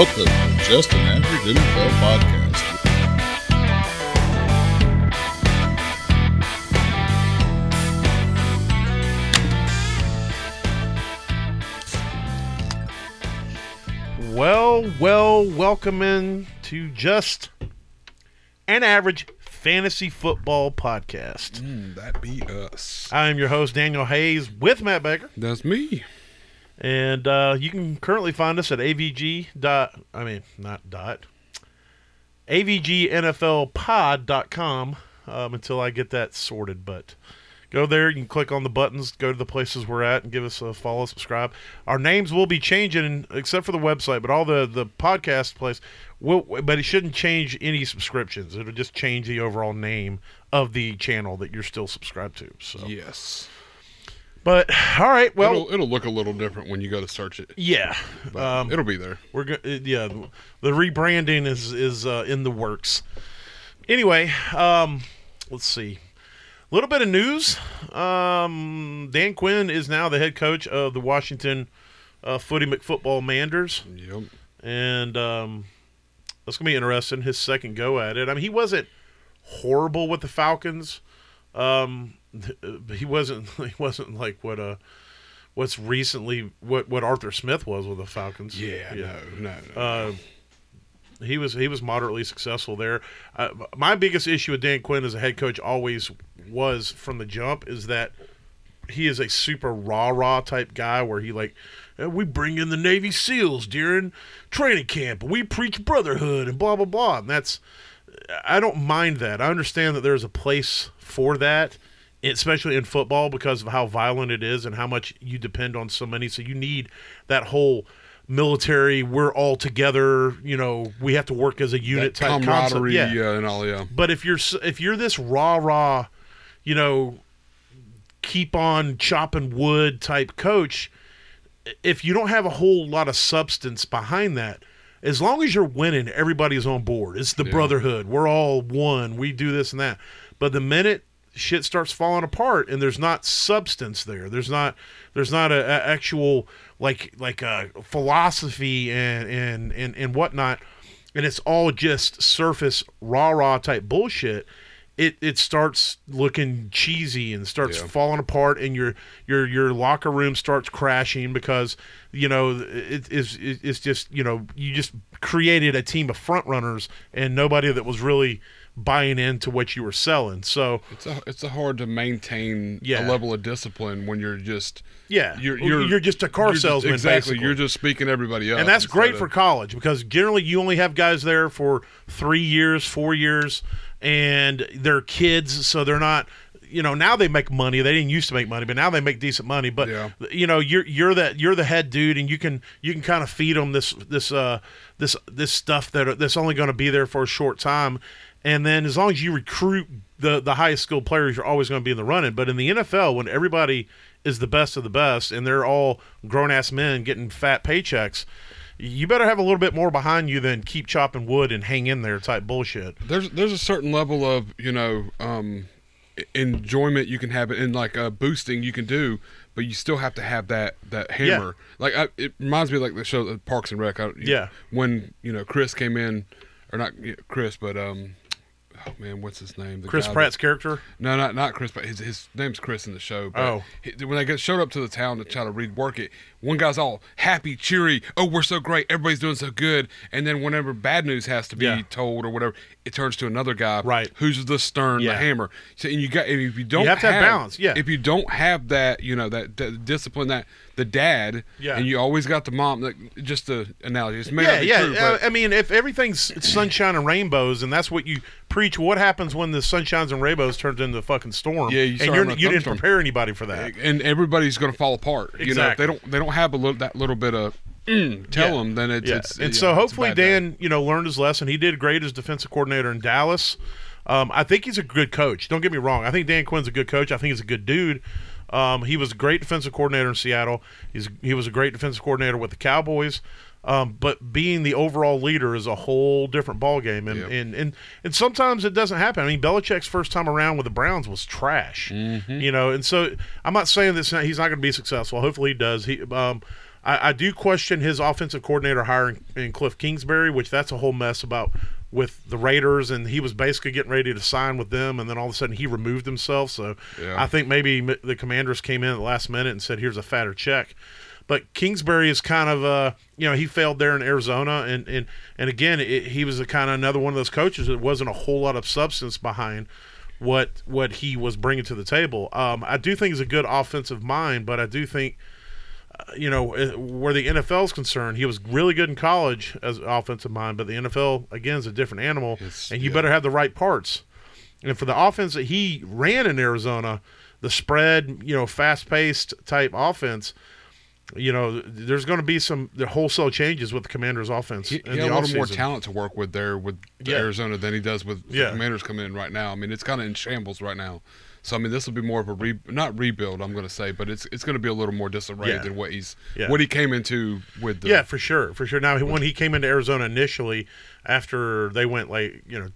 Welcome to Just an Average NFL Podcast. Well, well, welcome in to just an average fantasy football podcast. Mm, that be us. I am your host, Daniel Hayes, with Matt Baker. That's me. And uh, you can currently find us at avg dot I mean not dot avgnflpod.com um, until I get that sorted. But go there, you can click on the buttons, go to the places we're at, and give us a follow, subscribe. Our names will be changing, except for the website, but all the the podcast place. Will, but it shouldn't change any subscriptions. It'll just change the overall name of the channel that you're still subscribed to. So, Yes. But all right, well, it'll, it'll look a little different when you go to search it. yeah. Um, it'll be there. We're go- yeah, the rebranding is is uh, in the works. Anyway, um, let's see. A little bit of news. Um, Dan Quinn is now the head coach of the Washington uh, Footy McFootball Manders, Yep. and um, that's gonna be interesting. His second go at it. I mean, he wasn't horrible with the Falcons. Um, he wasn't. He wasn't like what uh, what's recently what what Arthur Smith was with the Falcons. Yeah, no, no. no. Uh, he was he was moderately successful there. Uh, my biggest issue with Dan Quinn as a head coach always was from the jump is that he is a super rah rah type guy where he like "Uh, we bring in the Navy SEALs during training camp and we preach brotherhood and blah blah blah and that's I don't mind that. I understand that there's a place for that, especially in football because of how violent it is and how much you depend on so many. So you need that whole military. We're all together. You know, we have to work as a unit that type concept. Yeah. yeah. and all, yeah. But if you're if you're this rah rah, you know, keep on chopping wood type coach, if you don't have a whole lot of substance behind that, as long as you're winning, everybody's on board. It's the Yeah. brotherhood. We're all one. We do this and that. But the minute shit starts falling apart and there's not substance there, there's not there's not a, a actual like like a philosophy and and and and whatnot, and it's all just surface rah rah type bullshit. It, it starts looking cheesy and starts Yeah. falling apart and your your your locker room starts crashing because you know it is it, it's just you know you just created a team of front runners and nobody that was really buying into what you were selling so It's a, it's a hard to maintain Yeah. a level of discipline when you're just yeah You're- you're, you're- just a car you're just- salesman exactly. basically. You're just speaking everybody up, and that's great of- for college because generally you only have guys there for three years, four years, and they're kids, so they're not. You know, now they make money. They didn't used to make money, but now they make decent money. But Yeah. you know, you're you're that you're the head dude, and you can you can kind of feed them this this uh this this stuff that that's only going to be there for a short time. And then as long as you recruit the the highest skilled players, you're always going to be in the running. But in the NFL, when everybody is the best of the best, and they're all grown ass men getting fat paychecks, you better have a little bit more behind you than keep chopping wood and hang in there type bullshit. there's there's a certain level of you know um, enjoyment you can have and like uh, boosting you can do, but you still have to have that that hammer. Like I, it reminds me of like the show uh, Parks and Rec. I, Yeah. When you know Chris came in, or not Chris, but um, man, what's his name? The Chris guy that- Pratt's character. no, not not Chris, but his his name's Chris in the show. But Oh. he, when they get showed up to the town to try to rework it, one guy's all happy, cheery. Oh, we're so great, everybody's doing so good. And then whenever bad news has to be Yeah. told or whatever, it turns to another guy, Right. Who's the stern, Yeah. the hammer. So and you got if you don't have to have balance, yeah. If you don't have that, you know that, that discipline, that the dad, Yeah. and you always got the mom. Like, just the analogy, it's may Yeah, yeah. true, but I mean, if everything's sunshine and rainbows, and that's what you preach, what happens when the sunshines and rainbows turns into a fucking storm? Yeah, you and you're, you didn't thunderstorm. prepare anybody for that. and everybody's going to fall apart. You know, if Exactly. they don't they don't have a little that little bit of mm, tell Yeah. them, then it's, yeah. it's and so a hopefully bad day. Dan, you know, learned his lesson. He did great as defensive coordinator in Dallas. Um, I think he's a good coach. Don't get me wrong. I think Dan Quinn's a good coach. I think he's a good dude. Um, he was a great defensive coordinator in Seattle. He's he was a great defensive coordinator with the Cowboys. Um, but being the overall leader is a whole different ballgame, and, Yep. and and and sometimes it doesn't happen. I mean, Belichick's first time around with the Browns was trash, Mm-hmm. you know. And so I'm not saying that he's not going to be successful. Hopefully, he does. He, um, I, I do question his offensive coordinator hiring in Cliff Kingsbury, which that's a whole mess about with the Raiders, and he was basically getting ready to sign with them, and then all of a sudden he removed himself. So Yeah. I think maybe the Commanders came in at the last minute and said, "Here's a fatter check." But Kingsbury is kind of uh you know he failed there in Arizona, and and and again it, he was a kind of another one of those coaches that wasn't a whole lot of substance behind what what he was bringing to the table. Um, I do think he's a good offensive mind, but I do think you know, uh, where the NFL is concerned, he was really good in college as offensive mind, but the NFL again is a different animal, It's- and you yeah. better have the right parts. And for the offense that he ran in Arizona, the spread, you know, fast-paced type offense, you know, there's going to be some the wholesale changes with the Commanders' offense He, he the had a lot of more talent to work with there with Yeah. Arizona than he does with the Commanders coming in right now. I mean, it's kind of in shambles right now. So I mean, this will be more of a re- not rebuild. I'm going to say, but it's it's going to be a little more disarray Yeah. than what he's Yeah. what he came into with. The, Yeah, for sure, for sure. Now, when he came into Arizona initially, after they went like you know,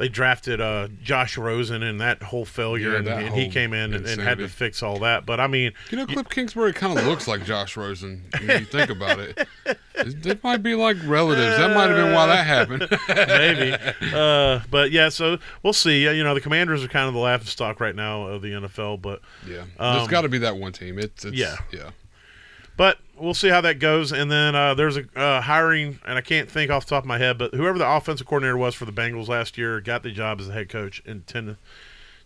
they drafted uh, Josh Rosen and that whole failure, Yeah, and, that and he whole came in and, and had to fix all that. But I mean, You know, Cliff Kingsbury kind of looks like Josh Rosen. When you think about it, It might be like relatives. That might have been why that happened. maybe. uh, but yeah, so we'll see. You know, the Commanders are kind of the laughing stock right now of the NFL, but yeah, Um, there's got to be that one team. It's, it's yeah. yeah. But we'll see how that goes. And then uh, there's a uh, hiring, and I can't think off the top of my head, but whoever the offensive coordinator was for the Bengals last year got the job as the head coach in Ten-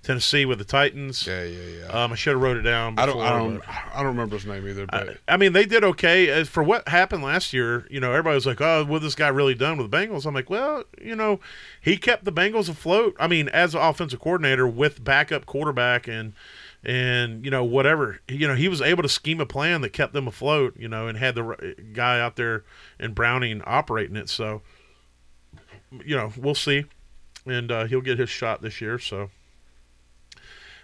Tennessee with the Titans. Yeah, yeah, yeah. Um, I should have wrote it down. I don't, I don't, I don't remember his name either. But I, I mean, they did okay as for what happened last year. You know, everybody was like, "Oh, what this guy really done with the Bengals?" I'm like, "Well, you know, he kept the Bengals afloat. I mean, as an offensive coordinator with backup quarterback and and you know whatever, you know, he was able to scheme a plan that kept them afloat. You know, and had the guy out there in Browning operating it. So, you know, we'll see, and uh, he'll get his shot this year. So,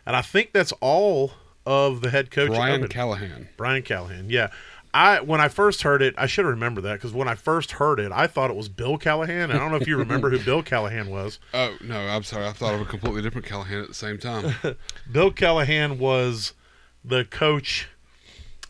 and I think that's all of the head coach. Brian. Callahan. Brian Callahan. Yeah. I when I first heard it, I should remember that because when I first heard it, I thought it was Bill Callahan. I don't know if you remember who Bill Callahan was. Oh no, I'm sorry. I thought of a completely different Callahan at the same time. Bill Callahan was the coach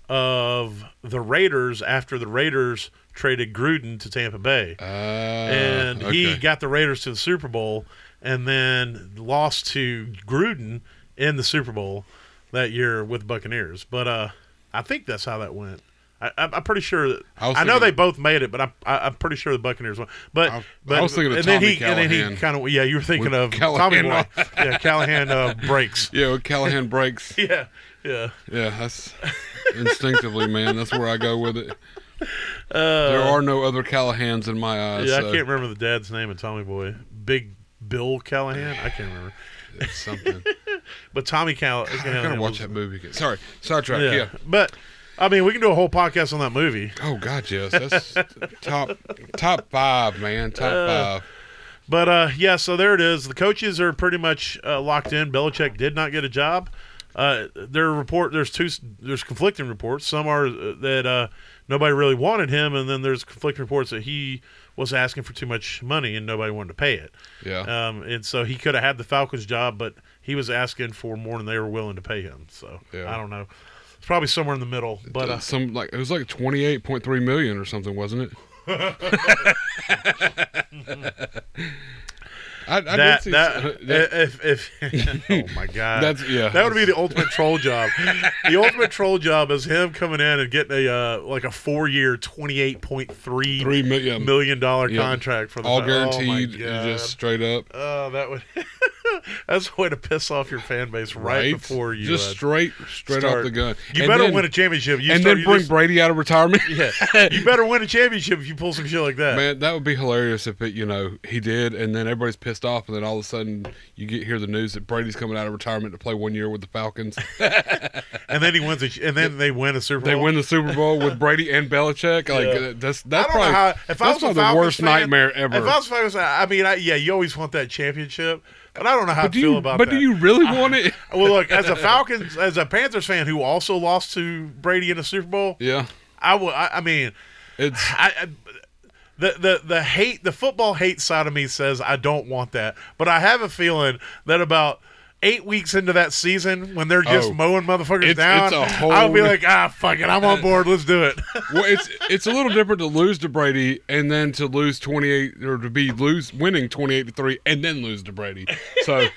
of the Raiders after the Raiders traded Gruden to Tampa Bay. Uh, and he got the Raiders to the Super Bowl and then lost to Gruden in the Super Bowl that year with Buccaneers. But uh, I think that's how that went. I, I'm I'm pretty sure. That, I was I, know they both made it, but I'm I, I'm pretty sure the Buccaneers won. But I- I but was thinking of and then Tommy he and then he kind of yeah you were thinking of Callahan. Tommy Boy. yeah Callahan uh, brakes yeah, with Callahan brakes. yeah yeah Yeah, that's instinctively, man. That's where I go with it. uh, There are no other Callahans in my eyes. yeah I can't remember the dad's name of Tommy Boy Big Bill Callahan I can't remember It's something. but Tommy Call- I Callahan gotta watch was- that movie again. Sorry, sidetrack. Yeah. Yeah. But I mean, we can do a whole podcast on that movie. Oh God, yes. That's top top five, man. Top Uh, five. But uh, yeah, so there it is. The coaches are pretty much uh, locked in. Belichick did not get a job. Uh, their report there's two there's conflicting reports. Some are uh, that uh, nobody really wanted him, and then there's conflicting reports that he was asking for too much money and nobody wanted to pay it. Yeah. Um, and so he could have had the Falcons job, but he was asking for more than they were willing to pay him. So Yeah. I don't know. It's probably somewhere in the middle. But uh, some like it was like twenty eight point three million or something, wasn't it? I, I that did see that, some- that- if if oh my god That's- yeah, that would be the ultimate troll job. the ultimate troll job is him coming in and getting a uh, like a four year twenty eight point three three million million dollar Yeah. contract for the all oh guaranteed, God. just straight up. oh that would that's a way to piss off your fan base right, Right, before you just uh, straight straight off the gun. You And better then- win a championship. You and start, then bring just- Brady out of retirement. yeah, you better win a championship if you pull some shit like that. Man, that would be hilarious if it, you know, he did, and then everybody's pissed off, and then all of a sudden you get hear the news that Brady's coming out of retirement to play one year with the Falcons. And then he wins, a, and then they win a Super Bowl. they win the Super Bowl with Brady and Belichick. Like Yeah. uh, that's that's probably how. If I that's was probably the worst fan, nightmare ever. If I was a Falcons I mean, I, yeah, you always want that championship, but I don't know how but I feel you about but that. do you really want it? well, look, as a Falcons, as a Panthers fan who also lost to Brady in the Super Bowl, yeah, I will. I, I mean, it's I the the the hate, the football hate side of me says I don't want that, but I have a feeling that about eight weeks into that season when they're just Oh. mowing motherfuckers It's- down, it's whole- I'll be like, ah, fuck it, I'm on board. Let's do it. well, it's it's a little different to lose to Brady and then to lose twenty eight or to be lose winning twenty eight to three and then lose to Brady. So,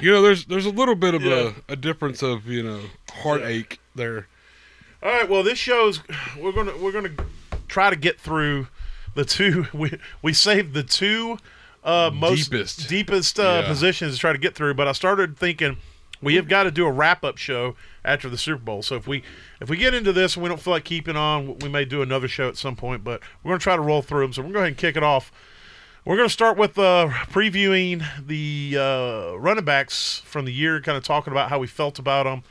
you know, there's there's a little bit of Yeah. a, a difference of you know heartache there. All right. Well, this shows we're gonna we're gonna try to get through the two. We we saved the two uh, most Deepest. deepest uh, Yeah. positions to try to get through. But I started thinking we have got to do a wrap up show after the Super Bowl. So if we if we get into this and we don't feel like keeping on, we may do another show at some point. But we're gonna try to roll through them. So we're gonna go ahead and kick it off. We're going to start with uh, previewing the uh, running backs from the year, kind of talking about how we felt about them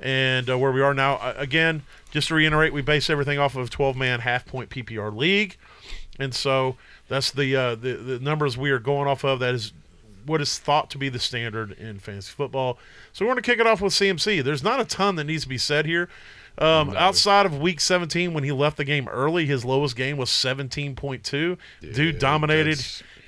and uh, where we are now. Again, just to reiterate, we base everything off of 12 man half point PPR league. And so that's the, uh, the, the numbers we are going off of. That is what is thought to be the standard in fantasy football. So we're going to kick it off with CMC. There's not a ton that needs to be said here. Um, No. Outside of week 17, when he left the game early, his lowest game was 17.2. Dude dominated.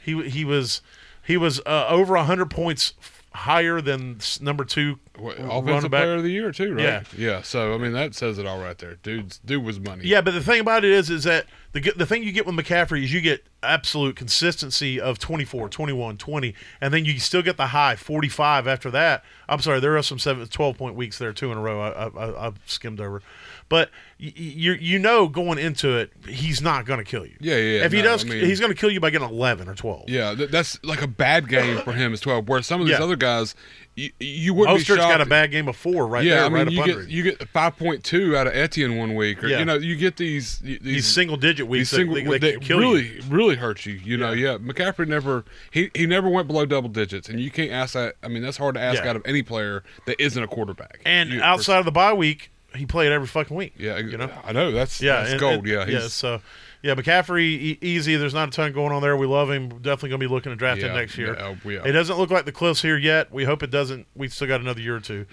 He he was he was uh, over 100 points higher than number two What, offensive player of the year too, right? Yeah. yeah. So I mean that says it all right there. Dude's dude was money. Yeah, but the thing about it is, is that the the thing you get with McCaffrey is you get absolute consistency of 24, 21, 20, and then you still get the high 45 after that. I'm sorry, there are some seven, 12 point weeks there, two in a row. I, I, I skimmed over, but you you know going into it, he's not going to kill you. Yeah, yeah, yeah. If he does, I mean- he's going to kill you by getting 11 or 12. Yeah, th- that's like a bad game for him as well. Where some of these Yeah. other guys, you, you wouldn't be shocked. got a bad game of four right yeah, there, I mean, right you get you get five point two out of Etienne one week, or Yeah. you know, you get these these, These single digit weeks single that, they, they that kill really you. really hurt you. You know, yeah. McCaffrey never he he never went below double digits, and you can't ask that. I mean, that's hard to ask Yeah. out of any player that isn't a quarterback. And You- outside of the bye week, he played every fucking week. yeah, you know. I know that's Yeah, that's and- gold. and- yeah, yeah. he's, So, yeah, McCaffrey e- easy. There's not a ton going on there. We love him. Definitely going to be looking to draft him next year. yeah, oh, we are. It doesn't look like the cliffs here yet. We hope it doesn't. We've still got another year or two.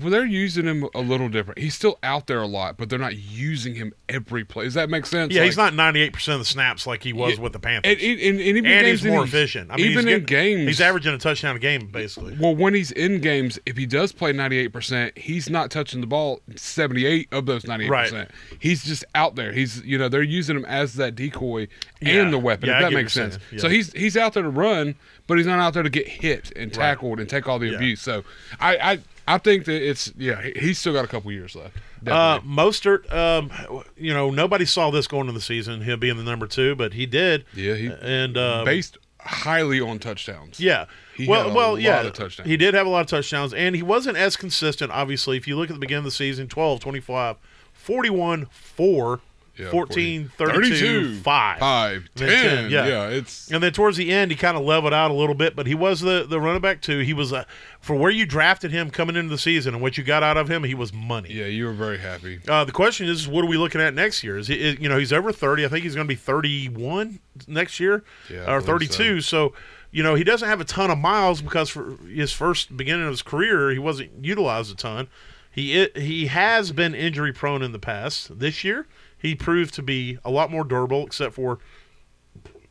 Well, they're using him a little different. He's still out there a lot, but they're not using him every play. Does that make sense? Yeah, Like- he's not 98 percent of the snaps like he was Yeah, with the Panthers. And, and, and, And he's more that efficient. I mean, even he's in games, he's averaging a touchdown a game basically. Well, when he's in games, if he does play 98%, he's not touching the ball 78 of those 98%. Right. He's just out there. He's, you know, they're using him as that decoy Yeah. and the weapon, Yeah, if that makes sense. saying. So he's he's out there to run, but he's not out there to get hit and tackled and take all the Yeah. abuse. So I, I I think that it's yeah, he's still got a couple years left. Uh. Mostert, um, you know, nobody saw this going into the season. Him being the number two, but he did. yeah, he And um, based highly on touchdowns. Yeah. He well, well, lot yeah. of touchdowns. He did have a lot of touchdowns, and he wasn't as consistent, obviously. If you look at the beginning of the season 12, 25, 41, 4, Yeah, 14, 40. 32, 5. Five, 10. 10, yeah. yeah, it's And then towards the end, he kind of leveled out a little bit, but he was the, the running back, too. He was, uh, for where you drafted him coming into the season and what you got out of him, he was money. yeah, you were very happy. Uh, the question is, what are we looking at next year? Is he, is- you know, he's over thirty. I think he's going to be thirty-one next year, Yeah, or thirty-two. So. you know, he doesn't have a ton of miles because for his first beginning of his career, he wasn't utilized a ton. He he has been injury prone in the past. This year, he proved to be a lot more durable, except for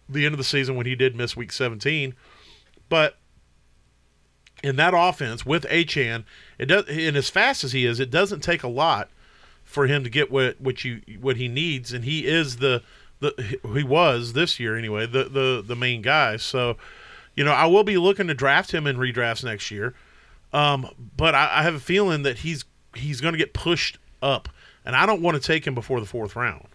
the end of the season when he did miss week seventeen. But in that offense with Achane, it does and as fast as he is, it doesn't take a lot for him to get what what you what he needs, and he is the the he was this year anyway the the the main guy. So, you know, I will be looking to draft him in redrafts next year, um, but I, I have a feeling that he's he's going to get pushed up, and I don't want to take him before the fourth round.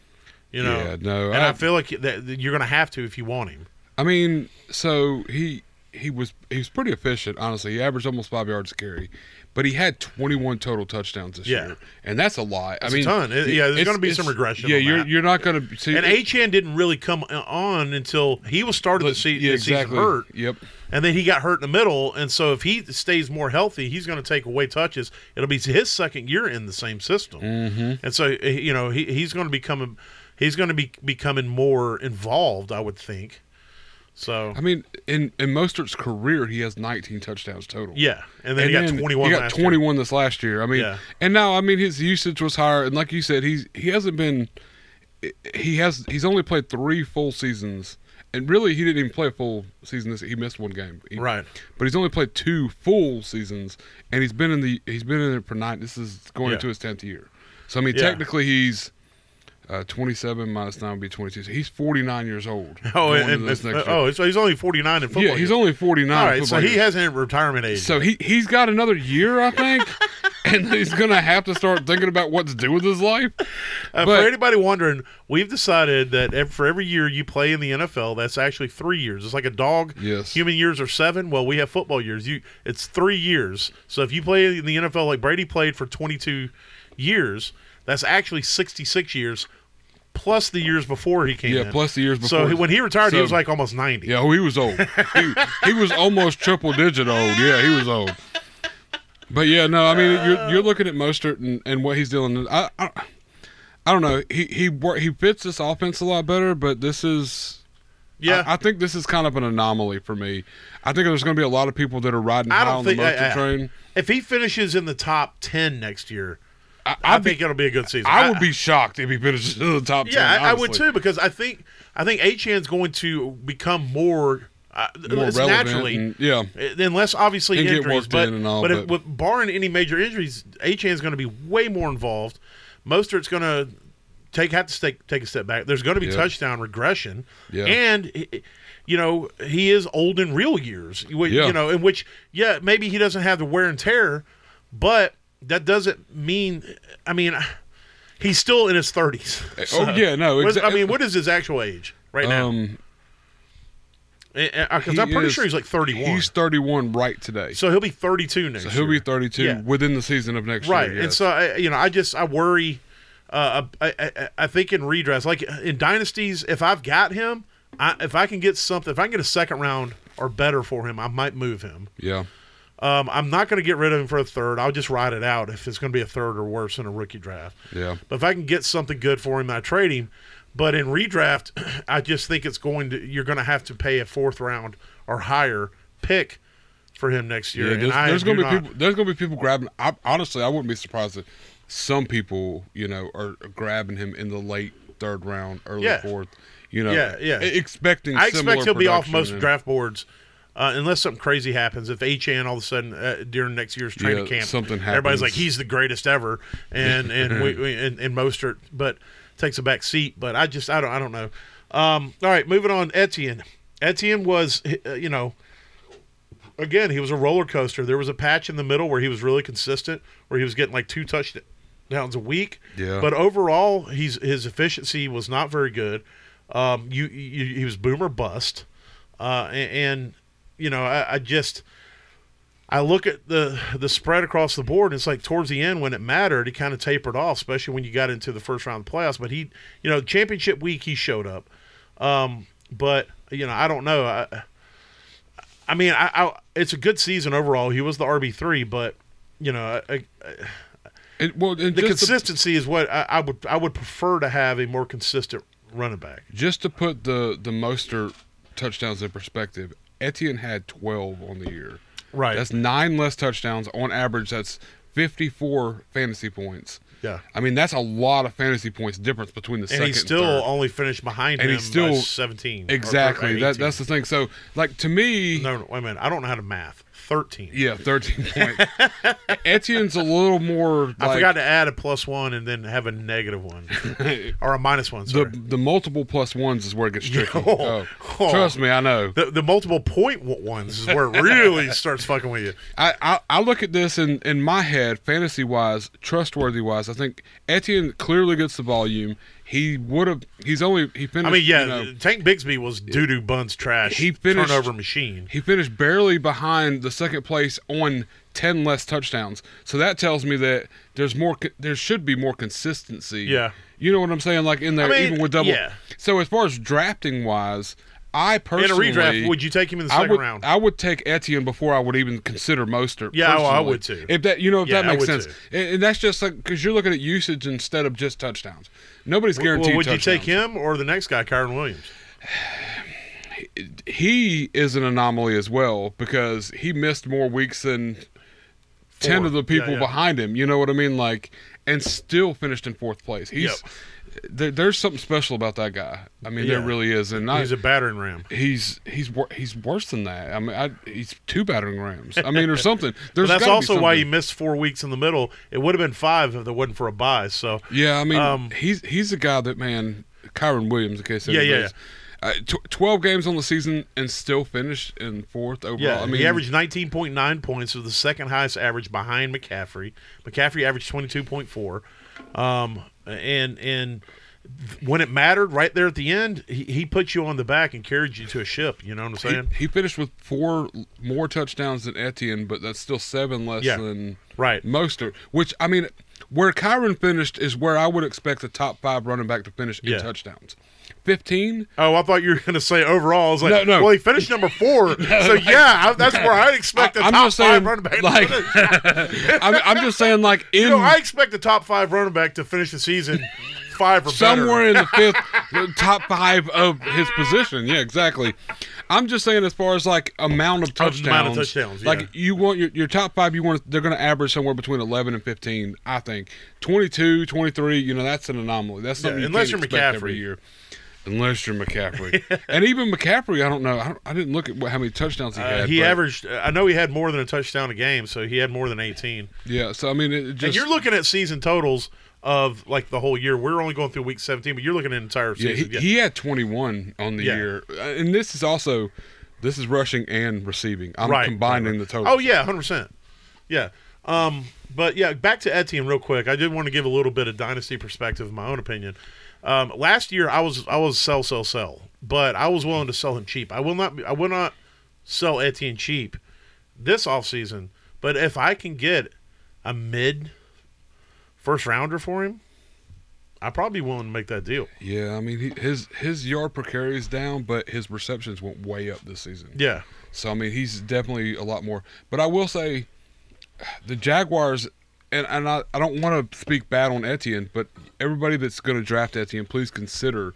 You know, Yeah, no, and I, I- feel like that you're going to have to if you want him. I mean, so he he was he was pretty efficient. Honestly, he averaged almost five yards a carry, but he had 21 total touchdowns this Yeah. year, and that's a lot. That's I a mean, ton. It- yeah, there's gonna be some regression Yeah, you're you're not going to see. And Achane didn't really come on until he was started the, se- yeah, the season exactly. hurt, Yep. and then he got hurt in the middle. And so if he stays more healthy, he's going to take away touches. It'll be his second year in the same system, mm-hmm. and so eh, you know he, he's going to become he's going to be becoming more involved. I would think. So I mean, in in Mostert's career, he has 19 touchdowns total. yeah, and then he got twenty one. He got 21 this last year. I mean, Yeah. and now I mean his usage was higher, and like you said, he's he hasn't been. He has he's only played three full seasons and really he didn't even play a full season. This he missed one game. He- Right. but he's only played two full seasons, and he's been in the he's been in it for nine. This is going Yeah. into his tenth year. So I mean, Yeah. technically he's uh, twenty seven minus nine would be twenty two. So he's forty nine years old. Oh, and, this and- next year. oh, so he's only 49 in football. yeah, he's years. only forty nine. All right, so he hasn't retirement age. So he he's got another year, I think, and he's gonna have to start thinking about what to do with his life. Uh, But- for anybody wondering, we've decided that for every year you play in the NFL, that's actually three years. It's like a dog. Yes. Human years are seven. Well, we have football years. You, it's three years. So if you play in the NFL like Brady played for 22 years, that's actually 66 years, plus the years before he came Yeah, in. plus the years So before. he- when he retired, he was like almost 90. Yeah, oh, he was old. he, he was almost triple digit old. Yeah, he was old. But yeah, no, I mean you're you're looking at Mostert and, and what he's dealing. I, I I don't know. He he he fits this offense a lot better, but this is. Yeah. I, I think this is kind of an anomaly for me. I think there's going to be a lot of people that are riding high on think the Mostert I- I- train. if he finishes in the top 10 next year, I, I I'd be, think it'll be a good season. I would be shocked if he finishes in the top ten. Yeah, I, I would too because I think I think Achane's going to become more, uh, More naturally, and- yeah. unless obviously And injuries. But in all, but, if, but- with barring any major injuries, Achane's going to be way more involved. Mostert's going to take have to take take a step back. There's going to be Yeah. touchdown regression, Yeah. and. You know he is old in real years. You Yeah. you know, in which yeah, maybe he doesn't have the wear and tear, but that doesn't mean. I mean, he's still in his thirties. Oh, yeah, no, is- I mean, what is his actual age right now? Um, Because I'm pretty is- sure he's like 31. he's 31 right today. so he'll be 32 next So he'll be 32 Yeah. within the season of next year. right. year. And so I, you know, I just I worry. Uh, I, I, I think in redress, like in dynasties, if I've got him, I, if I can get something, if I can get a second round or better for him, I might move him. yeah, Um, I'm not going to get rid of him for a third. I'll just ride it out if it's going to be a third or worse in a rookie draft. yeah, But if I can get something good for him, I trade him. But in redraft, I just think it's going to you're going to have to pay a fourth round or higher pick for him next year. yeah. and There's, I there's gonna be not- people. There's gonna be people grabbing. I, honestly, I wouldn't be surprised if some people, you know, are grabbing him in the late third round, early Yeah. fourth. You know, Yeah, yeah. expecting. I expect he'll be off most and- draft boards. Uh, unless something crazy happens, if Achane all of a sudden uh, during next year's training Yeah, camp, something happens. everybody's like he's the greatest ever, and and we, we and, and Mostert, but takes a back seat. But I just I don't I don't know. Um, all right, moving on. Etienne. Etienne was uh, you know again he was a roller coaster. There was a patch in the middle where he was really consistent, where he was getting like two touchdowns a week. Yeah. But overall, he's his efficiency was not very good. Um, you, you he was boomer bust, uh, and, and you know I, I just I look at the the spread across the board. And it's like towards the end when it mattered, he kind of tapered off, especially when you got into the first round of the playoffs. But he, you know, championship week he showed up. Um, but you know I don't know. I, I mean, I, I it's a good season overall. He was the RB three, but you know, I, well, the just to, consistency is what I, I would I would prefer to have a more consistent running back. just to put the the Mostert touchdowns in perspective, Etienne had 12 on the year. Right. That's nine less touchdowns on average. That's 54 fantasy points. yeah. I mean, that's a lot of fantasy points difference between the And second he still third. only finished behind And him he's still- by 17. or- or exactly. that that's the thing. So, like to me, no, no, wait a minute. I don't know how to math. 13. yeah, 13 points. Etienne's a little more. I forgot to add a plus one and then have a negative one or a minus one. the Sorry. the multiple plus ones is where it gets tricky. Oh, Oh. Trust me, I know. the, the multiple ones is where it really starts fucking with you. I, I, I look at this in, in my head, fantasy wise, trustworthy wise. I think Etienne clearly gets the volume. He would have. He's only he finished. I mean, yeah, you know, Tank Bigsby was doo doo buns trash. He finished- turnover machine. he finished barely behind the second place on ten less touchdowns. So that tells me that there's more. There should be more consistency. Yeah. you know what I'm saying? Like in there, mean, even with double. yeah. So as far as drafting wise, I In a personally redraft, would you take him in the I second would, round? I would take Etienne before I would even consider Mostert. Yeah, well, I would too. If that, you know, if Yeah, that makes sense, and, and that's just like because you're looking at usage instead of just touchdowns. Nobody's guaranteed. well, would you take him or the next guy, Kyren Williams? He is an anomaly as well because he missed more weeks than ten Four. of the people Yeah, yeah. behind him. You know what I mean? Like, and still finished in fourth place. He's Yep. There, there's something special about that guy. I mean, there really is, and He's a battering ram. he's he's he's worse than that. I mean, I, he's two battering rams. I mean, or something. There's that's also why he missed four weeks in the middle. It would have been five if it wasn't for a bye. So Yeah, I mean, Um, he's he's a guy that man, Kyren Williams. In case Yeah, yeah, anybody's- Uh, tw- Twelve games on the season and still finished in fourth overall. yeah, I mean, he averaged 19.9 points, was the second highest average behind McCaffrey. McCaffrey averaged 22.4, um, and and when it mattered, right there at the end, he, he put you on the back and carried you to a ship. You know what I'm saying? he finished with four more touchdowns than Etienne, but that's still seven less Yeah. than Right. Mostert. Which I mean, where Kyren finished is where I would expect the top five running back to finish in Yeah. touchdowns. Fifteen. Oh, I thought you were going to say overall. I was like, No, no. well, he finished number four. so, yeah, I, that's where I'd expect the I- I'm top just five running back to like- finish. I'm, I'm just saying, like in You know, I expect the top five running back to finish the season five or somewhere better. in the fifth, top five of his position. Yeah, exactly. I'm just saying, as far as like amount of touchdowns, amount of touchdowns, yeah. like you want your, your top five, you want they're going to average somewhere between 11 and 15. I think 22, 23. You know, that's an anomaly. That's something Yeah, you unless you're expect every McCaffrey. year. Unless you're McCaffrey, and even McCaffrey, I don't know. I, don't, I didn't look at what, how many touchdowns he Uh, had. he but- averaged. I know he had more than a touchdown a game, so he had more than 18. yeah. So I mean, it just and you're looking at season totals of like the whole year. We're only going through week 17, but you're looking at an entire Yeah, season. yeah. he had 21 on the Yeah. year, Uh, and this is also this is rushing and receiving. I'm Right, combining right, the total. Oh yeah, hundred percent. Yeah. Um, but yeah, back to Etienne real quick. I did want to give a little bit of dynasty perspective, in my own opinion. Um, last year I was I was sell sell sell, but I was willing to sell him cheap. I will not I will not sell Etienne cheap this offseason. But if I can get a mid first rounder for him, I'd probably be willing to make that deal. Yeah, I mean he, his his yard per carry is down, but his receptions went way up this season. Yeah. So I mean he's definitely a lot more. But I will say, the Jaguars, and and I, I don't want to speak bad on Etienne, but everybody that's going to draft Etienne, please consider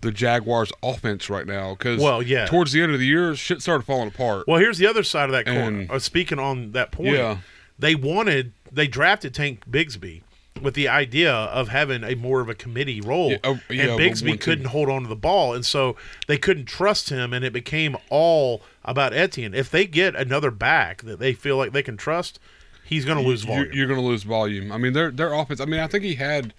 the Jaguars' offense right now because Well, yeah. towards the end of the year, shit started falling apart. Well, here's the other side of that coin. Uh, speaking on that point, Yeah. they wanted they drafted Tank Bigsby with the idea of having a more of a committee role, Yeah, oh, yeah, and Bigsby couldn't hold on to the ball, and so they couldn't trust him, and it became all about Etienne. If they get another back that they feel like they can trust, he's going to lose volume. You're, you're going to lose volume. I mean, their their offense. I mean, I think he had.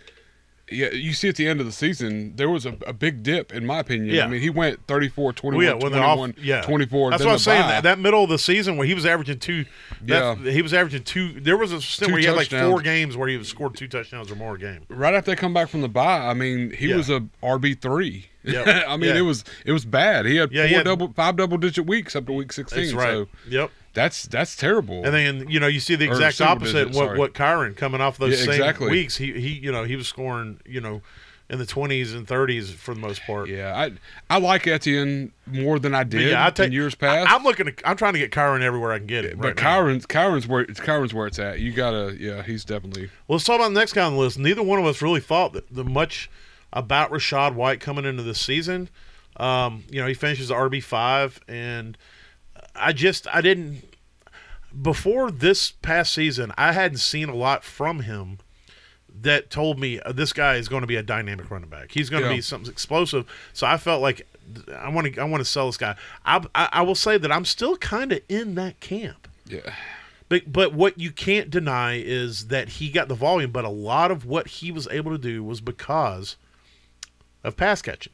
Yeah, you see at the end of the season, there was a, a big dip, in my opinion. Yeah. I mean, he went 34, 21, Well, yeah, when they're off, yeah, 24. That's what I'm saying. That, that middle of the season where he was averaging two, that, Yeah. he was averaging two. There was a stint where he had like four games where he scored two touchdowns or more a game. right after they come back from the bye, I mean, he Yeah. was a RB three. Yep. I mean, it was it was bad. He had four he had- double, five double digit weeks up to week sixteen. That's right. So yep. That's that's terrible. And then you know you see the exact opposite. digit, what what Kyren coming off those Yeah, same exactly. weeks, he he you know he was scoring you know in the twenties and thirties for the most part. yeah, I I like Etienne more than I did yeah, I take in years past. I, am looking. To, I'm trying to get Kyren everywhere I can get it. but right now. Kyren's Kyren's where it's Kyren's where it's at. You gotta yeah, he's definitely Well, let's talk about the next guy on the list. Neither one of us really thought that the much about Rachaad White coming into the season. Um, you know, he finishes RB five, and I just I didn't before this past season. I hadn't seen a lot from him that told me uh, this guy is going to be a dynamic running back. He's going to Yeah. be something explosive. So I felt like I want to I want to sell this guy. I, I I will say that I'm still kind of in that camp. yeah. But but what you can't deny is that he got the volume, but a lot of what he was able to do was because of pass catching.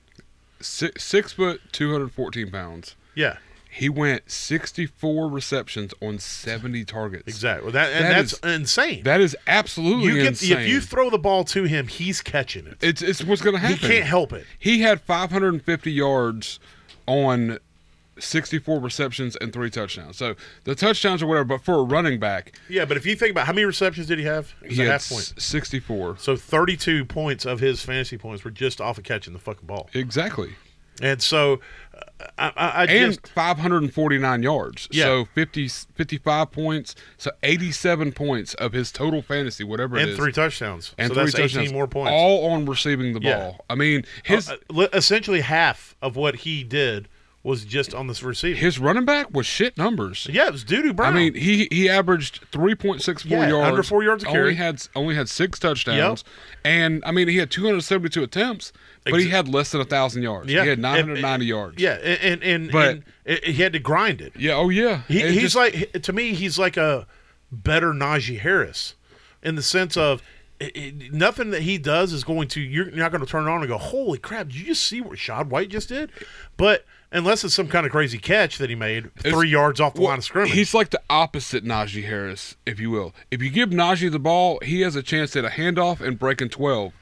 Six, six foot, two hundred fourteen pounds. Yeah, He went sixty four receptions on seventy targets. exactly. That and That that's is- insane. That is absolutely you can insane. if you throw the ball to him, he's catching it. it's it's what's going to happen. he can't help it. He had 550 yards on 64 receptions and three touchdowns. So the touchdowns or whatever, but for a running back, Yeah, but if you think about how many receptions did he have? He had half point. 64. So 32 points of his fantasy points were just off of catching the fucking ball. Exactly. And so uh, I, I, I And just 549 yards. Yeah. So 50, 55 points. So 87 points of his total fantasy, whatever it and is. three touchdowns. and so three that's 18 more points. All on receiving the Yeah. ball. I mean, his Uh, essentially half of what he did was just on this receiver. His running back was shit numbers. yeah, it was Doo Brown. I mean, he he averaged three point six four Yeah, yards, under four yards a only carry. had only had six touchdowns, and I mean he had two hundred seventy two attempts, but he had less than a thousand yards. Yeah, he had nine hundred ninety yards. yeah, and and, and, But- and he had to grind it. yeah, oh yeah. He, he's just- like to me, he's like a better Najee Harris in the sense of it, it- nothing that he does is going to you're not going to turn it on and go, holy crap! Did you just see what Shad White just did? But unless it's some kind of crazy catch that he made three yards off the Well, line of scrimmage, He's like the opposite Najee Harris, if you will. If you give Najee the ball, he has a chance at a handoff and breaking twelve.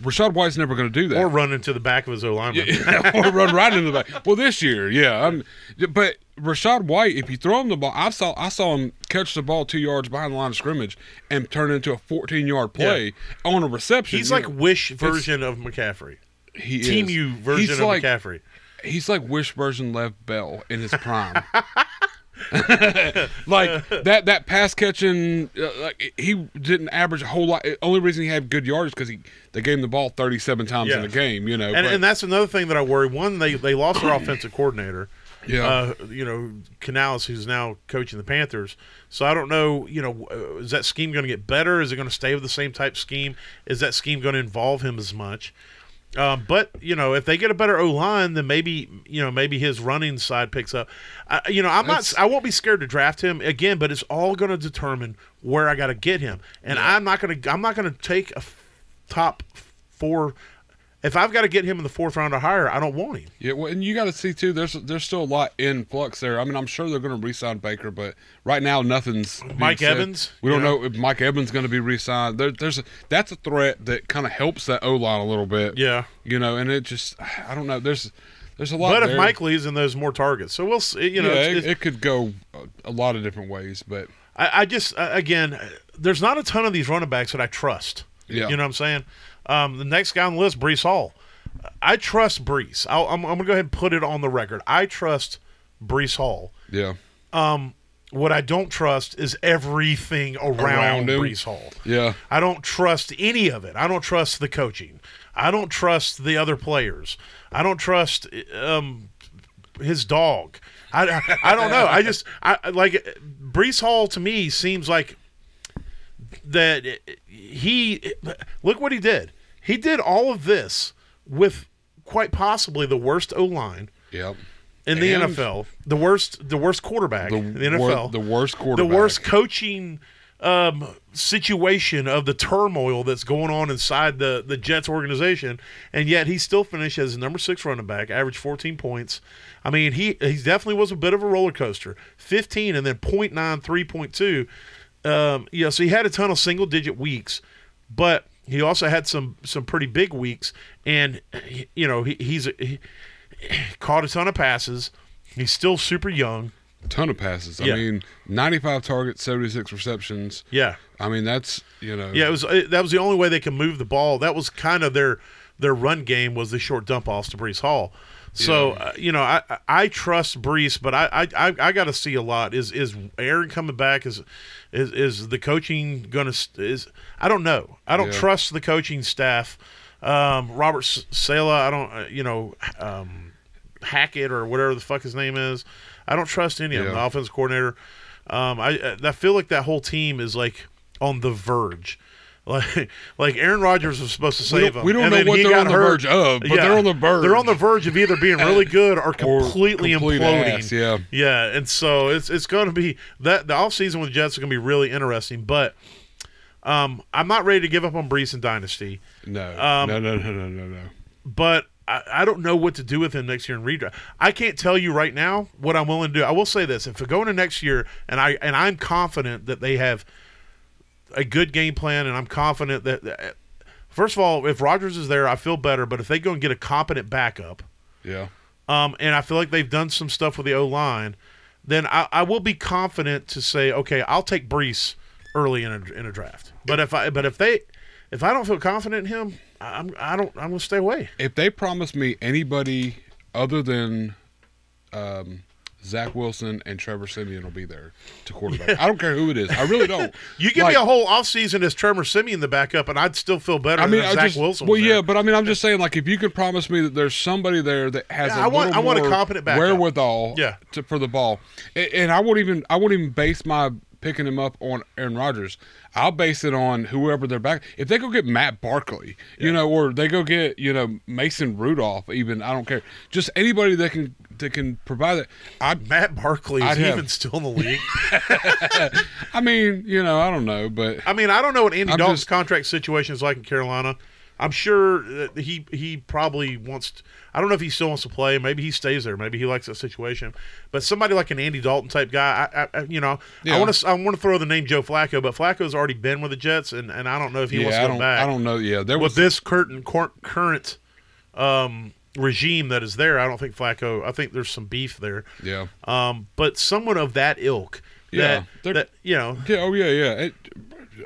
Rachaad White's never going to do that. or run into the back of his O lineman. or run right into the back. Well, this year, yeah. I'm, but Rachaad White, if you throw him the ball, I saw I saw him catch the ball two yards behind the line of scrimmage and turn it into a 14 yard play on a reception. He's like know, Wish version of McCaffrey, he Team is. U version he's of like, McCaffrey. He's like Wish version Lev Bell in his prime. like that that pass catching, uh, like he didn't average a whole lot. The only reason he had good yards because he they gave him the ball 37 times in the game. You know, And, and that's another thing that I worry. One, they they lost their offensive coordinator. Yeah. Uh, you know, Canales, who's now coaching the Panthers. So I don't know. You know, uh, is that scheme going to get better? Is it going to stay with the same type scheme? Is that scheme going to involve him as much? Um, but you know, if they get a better O line, then maybe you know maybe his running side picks up. I you know, I'm That's- not. I won't be scared to draft him again, but it's all going to determine where I got to get him, and I'm not going to. I'm not going to take a f- top four. If I've got to get him in the fourth round or higher, I don't want him. Yeah, well, and you got to see too. There's there's still a lot in flux there. I mean, I'm sure they're going to re-sign Baker, but right now nothing's. Mike said. Evans, We don't know? know if Mike Evans going to be re-signed. There, there's a, that's a threat that kind of helps that O line a little bit. Yeah. you know, and it just I don't know. There's there's a lot. But if. Mike leaves, then there's more targets. So we'll see. You know, yeah, it, it could go a, lot of different ways, but I, I just again, there's not a ton of these running backs that I trust. Yeah. you know what I'm saying. Um, the next guy on the list, Breece Hall. I trust Breece. I'll, I'm, I'm gonna go ahead and put it on the record. I trust Breece Hall. yeah, What I don't trust is everything around, Around him. Breece Hall. yeah. I don't trust any of it. I don't trust the coaching. I don't trust the other players. I don't trust um, his dog. I, I, I don't know. I just I like Breece Hall to me seems like that he look what he did. He did all of this with quite possibly the worst O line Yep. in the And NFL, the worst the worst quarterback The, in the wor- NFL, the worst quarterback. The worst coaching um, situation of the turmoil that's going on inside the, the Jets organization, and yet he still finished as number six running back, averaged 14 points. I mean, he he definitely was a bit of a roller coaster. 15 and then 0.9, 3.2. Um, yeah, so he had a ton of single digit weeks, but he also had some some pretty big weeks, and you know he, he's he, caught a ton of passes. He's still super young. ton of passes. Yeah. I mean, 95 targets, 76 receptions. Yeah. I mean, that's you know. Yeah, it was that was the only way they could move the ball. That was kind of their their run game was the short dump offs to Breece Hall. So uh, you know, I I- trust Breece, but I I I, got to see a lot. Is is Aaron coming back? Is is is the coaching gonna is I don't know. I don't Yeah. trust the coaching staff. Um, Robert S- Saleh, I don't uh, you know um, Hackett or whatever the fuck his name is. I don't trust any of them. The offense coordinator. Um, I I feel like that whole team is like on the verge. Like, like Aaron Rodgers was supposed to We save don't- them. we don't and know what they're on the hurt. verge of, but they're on the verge. They're on the verge of either being really good or completely complete imploding. ass, yeah. yeah. And so it's it's going to be that the offseason with the Jets is going to be really interesting. But um, I'm not ready to give up on Breece and Dynasty. No, Um, no, no, no, no, no, no. but I, I don't know what to do with him next year in redraft. I can't tell you right now what I'm willing to do. I will say this: if we go into next year, and I and I'm confident that they have a good game plan, and I'm confident that, that first of all, if Rodgers is there, I feel better. But if they go and get a competent backup, Yeah, um, and I feel like they've done some stuff with the O line, then I, I will be confident to say, okay, I'll take Breece early in a, in a draft. But if I but if they if I don't feel confident in him, I'm I don't I'm gonna stay away. if they promise me anybody other than um, Zach Wilson and Trevor Siemian will be there to quarterback. I don't care who it is. I really don't. You give Like, me a whole offseason as Trevor Siemian the backup, and I'd still feel better I mean, Zach just, Wilson. well, yeah, but I mean, I'm just saying, like, if you could promise me that there's somebody there that has Yeah, a I want- I want a competent backup. wherewithal, Yeah. to, for the ball, and, and I won't even, I won't even base my picking him up on Aaron Rodgers. I'll base it on whoever they're back. If they go get Matt Barkley, you know, or they go get you know Mason Rudolph, even I don't care, just anybody that can that can provide that. I, Matt Barkley is I'd have- even still in the league. I mean, you know, I don't know, but I mean, I don't know what Andy I'm Dalton's just- contract situation is like in Carolina. I'm sure that he he probably wants. I don't know if he still wants to play. Maybe he stays there. Maybe he likes that situation. But somebody like an Andy Dalton type guy, I, I I- you know, Yeah. I want to I want to throw the name Joe Flacco, but Flacco's already been with the Jets, and, and I don't know if he wants yeah, to I go don't, back. I don't know. Yeah, there with was this current cor- current um, regime that is there. I don't think Flacco. I think there's some beef there. yeah. Um, but someone of that ilk. Yeah, that, you know Yeah, oh yeah, yeah. It,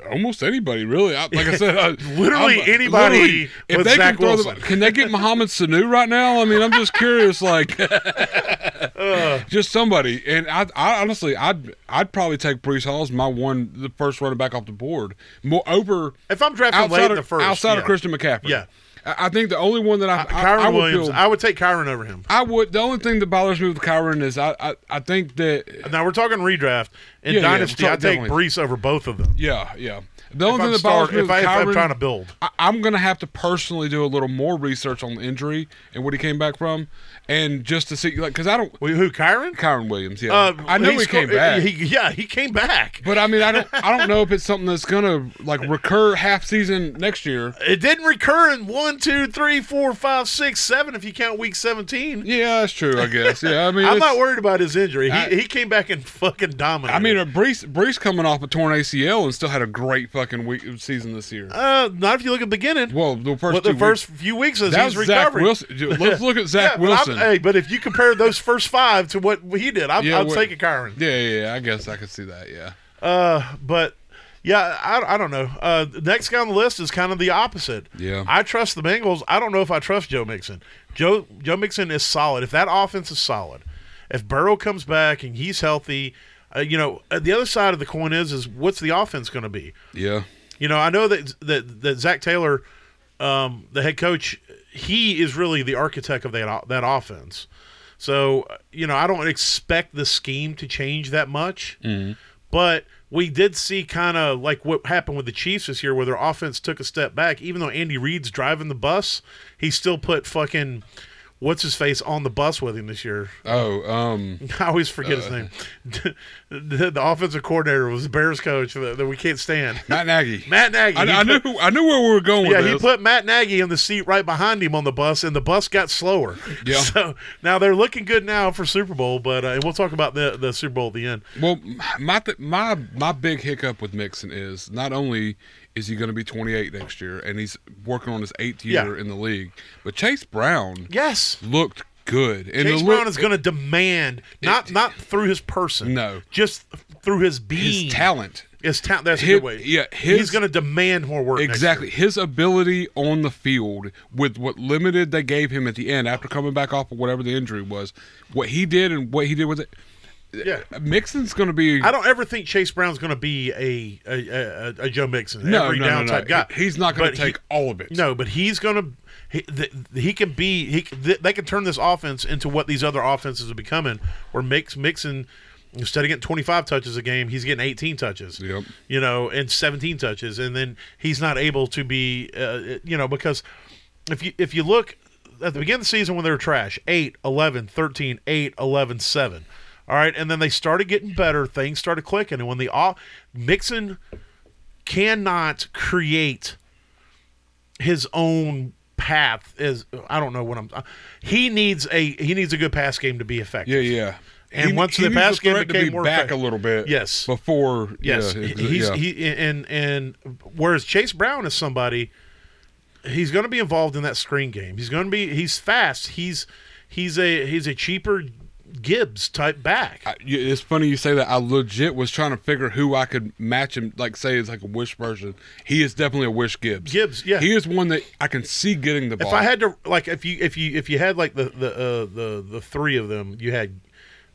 almost anybody, really. I, like I said, I, Literally I'm- anybody literally, if with they Zach can throw Wilson. can they get Mohamed Sanu right now? I mean, I'm just curious, like, just somebody. And I, I honestly, I'd, I'd probably take Breece Hall as my one, the first running back off the board, more over if I'm drafting late outside in of the first, outside yeah. of Christian McCaffrey. Yeah. I, I think the only one that I, I, Kyren I would Williams. feel- I would take Kyren over him. I would. The only thing that bothers me with Kyren is I, I, I think that Now we're talking redraft in Yeah, yeah, dynasty. we're I take. Breece over both of them. yeah, yeah. The only thing I'm, that bothers me if, I, if I'm trying to build, I, I'm going to have to personally do a little more research on the injury and what he came back from, and just to see, like, because I don't. Who Kyren? Kyren Williams, yeah, Uh, I know he, came back, He, yeah, he came back. but I mean, I don't, I don't know if it's something that's going to like recur half season next year. It didn't recur in one, two, three, four, five, six, seven. If you count week seventeen, Yeah, that's true. I guess. Yeah, I mean, I'm not worried about his injury. He, I- he came back and fucking dominated. I mean, uh, Breece, Breece coming off a torn ACL and still had a great fucking week season this year. uh, not if you look at the beginning. Well, the first What the first weeks, few weeks as he's recovering. Let's look at Zach Yeah, but Wilson. hey, but if you compare those first five to what he did, I'm, Yeah, I'm taking Kyren. Yeah, yeah, yeah, I guess I could see that. Yeah. Uh, but yeah, I, I don't know. Uh, next guy on the list is kind of the opposite. Yeah. I trust the Bengals. I don't know if I trust Joe Mixon. Joe Joe Mixon is solid. If that offense is solid, if Burrow comes back and he's healthy, uh, you know, uh, the other side of the coin is is what's the offense going to be? Yeah. You know, I know that that that Zac Taylor, um, the head coach, he is really the architect of that that offense. So uh, you know, I don't expect the scheme to change that much, but we did see kind of like what happened with the Chiefs this year, where their offense took a step back. Even though Andy Reid's driving the bus, he still put fucking what's his face on the bus with him this year. Oh, um, I always forget his Uh. name. the, the offensive coordinator was the Bears coach that, that we can't stand. Matt Nagy. Matt Nagy. I, I put- knew I knew where we were going yeah, he put Matt Nagy in the seat right behind him on the bus, and the bus got slower. Yeah. So now they're looking good now for Super Bowl, but uh, we'll talk about the the Super Bowl at the end. well, my th- my my big hiccup with Mixon is not only is he going to be 28 next year, and he's working on his eighth year Yeah. in the league, but Chase Brown Yes, looked good. And Chase Brown look- is going to demand not not through his person, No. just through his being, his talent. His talent. That's a His- good way. yeah, his- he's going to demand more work. Exactly. His ability on the field with what limited they gave him at the end after coming back off of whatever the injury was, what he did and what he did with it. Yeah. Mixon's going to be I don't ever think Chase Brown's going to be a a, a, a Joe Mixon, no, every no, down no, type guy. He- He's not going to he- take all of it. No, but he's gonna. He, th- he can be. He th- they can turn this offense into what these other offenses are becoming. Where Mix Mixon, instead of getting twenty five touches a game, he's getting eighteen touches. Yep. You know, and seventeen touches, and then he's not able to be. Uh, you know, because if you if you look at the beginning of the season when they were trash 8 11 13 8 11 7 all right and then they started getting better things started clicking and when the off mixon cannot create his own path is I don't know what I'm he needs a he needs a good pass game to be effective. Yeah, yeah. And He- once he the pass game became be more back effective- a little bit, Yes. before Yes, yeah, he's yeah. he and and whereas Chase Brown is somebody he's going to be involved in that screen game. He's going to be he's fast. He's he's a he's a cheaper Gibbs type back. I- it's funny you say that. I legit was trying to figure who I could match him. Like say it's like a Wish version. He is definitely a Wish Gibbs. Gibbs, yeah. He is one that I can see getting the ball. If I had to like if you if you if you had like the the uh, the the three of them, you had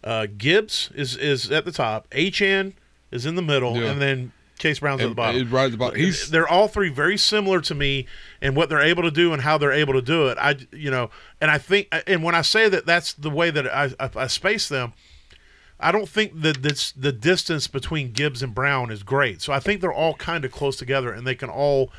Uh, Gibbs is is at the top. Achane is in the middle, Yeah. and then Chase Brown's at the uh, bottom. and right at the bottom. He's they're all three very similar to me and what they're able to do and how they're able to do it. I you know, and I think and when I say that that's the way that I I, I space them. I don't think that this, the distance between Gibbs and Brown is great. So I think they're all kind of close together and they can all,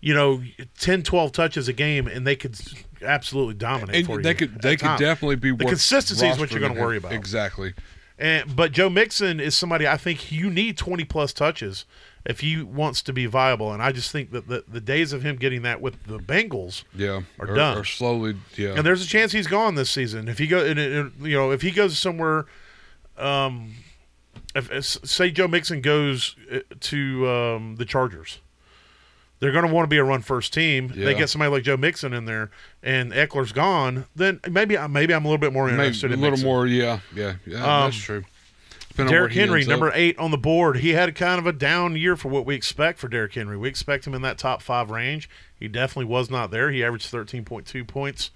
you know, 10, 12 touches a game and they could absolutely dominate and for you. they could they could times. definitely be The consistency is what you're gonna worry about. Exactly. And but Joe Mixon is somebody I think you need 20 plus touches if he wants to be viable. And I just think that the, the days of him getting that with the Bengals, Yeah. Are or, done. Or slowly. Yeah. and there's a chance he's gone this season. If he go, and, and, you know, if he goes somewhere, um, if, if say Joe Mixon goes uh, to um, the Chargers. They're going to want to be a run first team. They get somebody like Joe Mixon in there, and Ekeler's gone. Then maybe maybe I'm a little bit more Maybe interested a in little Mixon. more. Yeah. Yeah. Yeah. Um, that's true. Depending Derrick he Henry, number up. eight on the board. He had kind of a down year for what we expect for Derrick Henry. We expect him in that top five range. He definitely was not there. He averaged 13.2 points.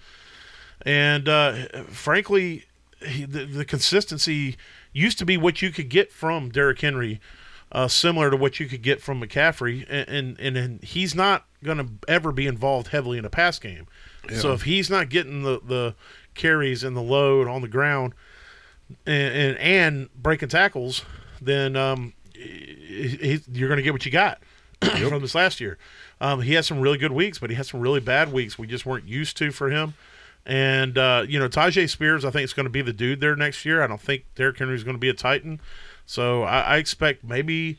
And uh, frankly, he, the, the consistency used to be what you could get from Derrick Henry, uh, similar to what you could get from McCaffrey. And, and, and he's not going to ever be involved heavily in a pass game. So if he's not getting the, the carries and the load on the ground, and and, and breaking tackles, then um, he, he- you're going to get what you got from this last year. Um, he had some really good weeks, but he had some really bad weeks we just weren't used to for him. And uh, you know, Tyjae Spears, I think is going to be the dude there next year. I don't think Derrick Henry is going to be a Titan, so I, I expect maybe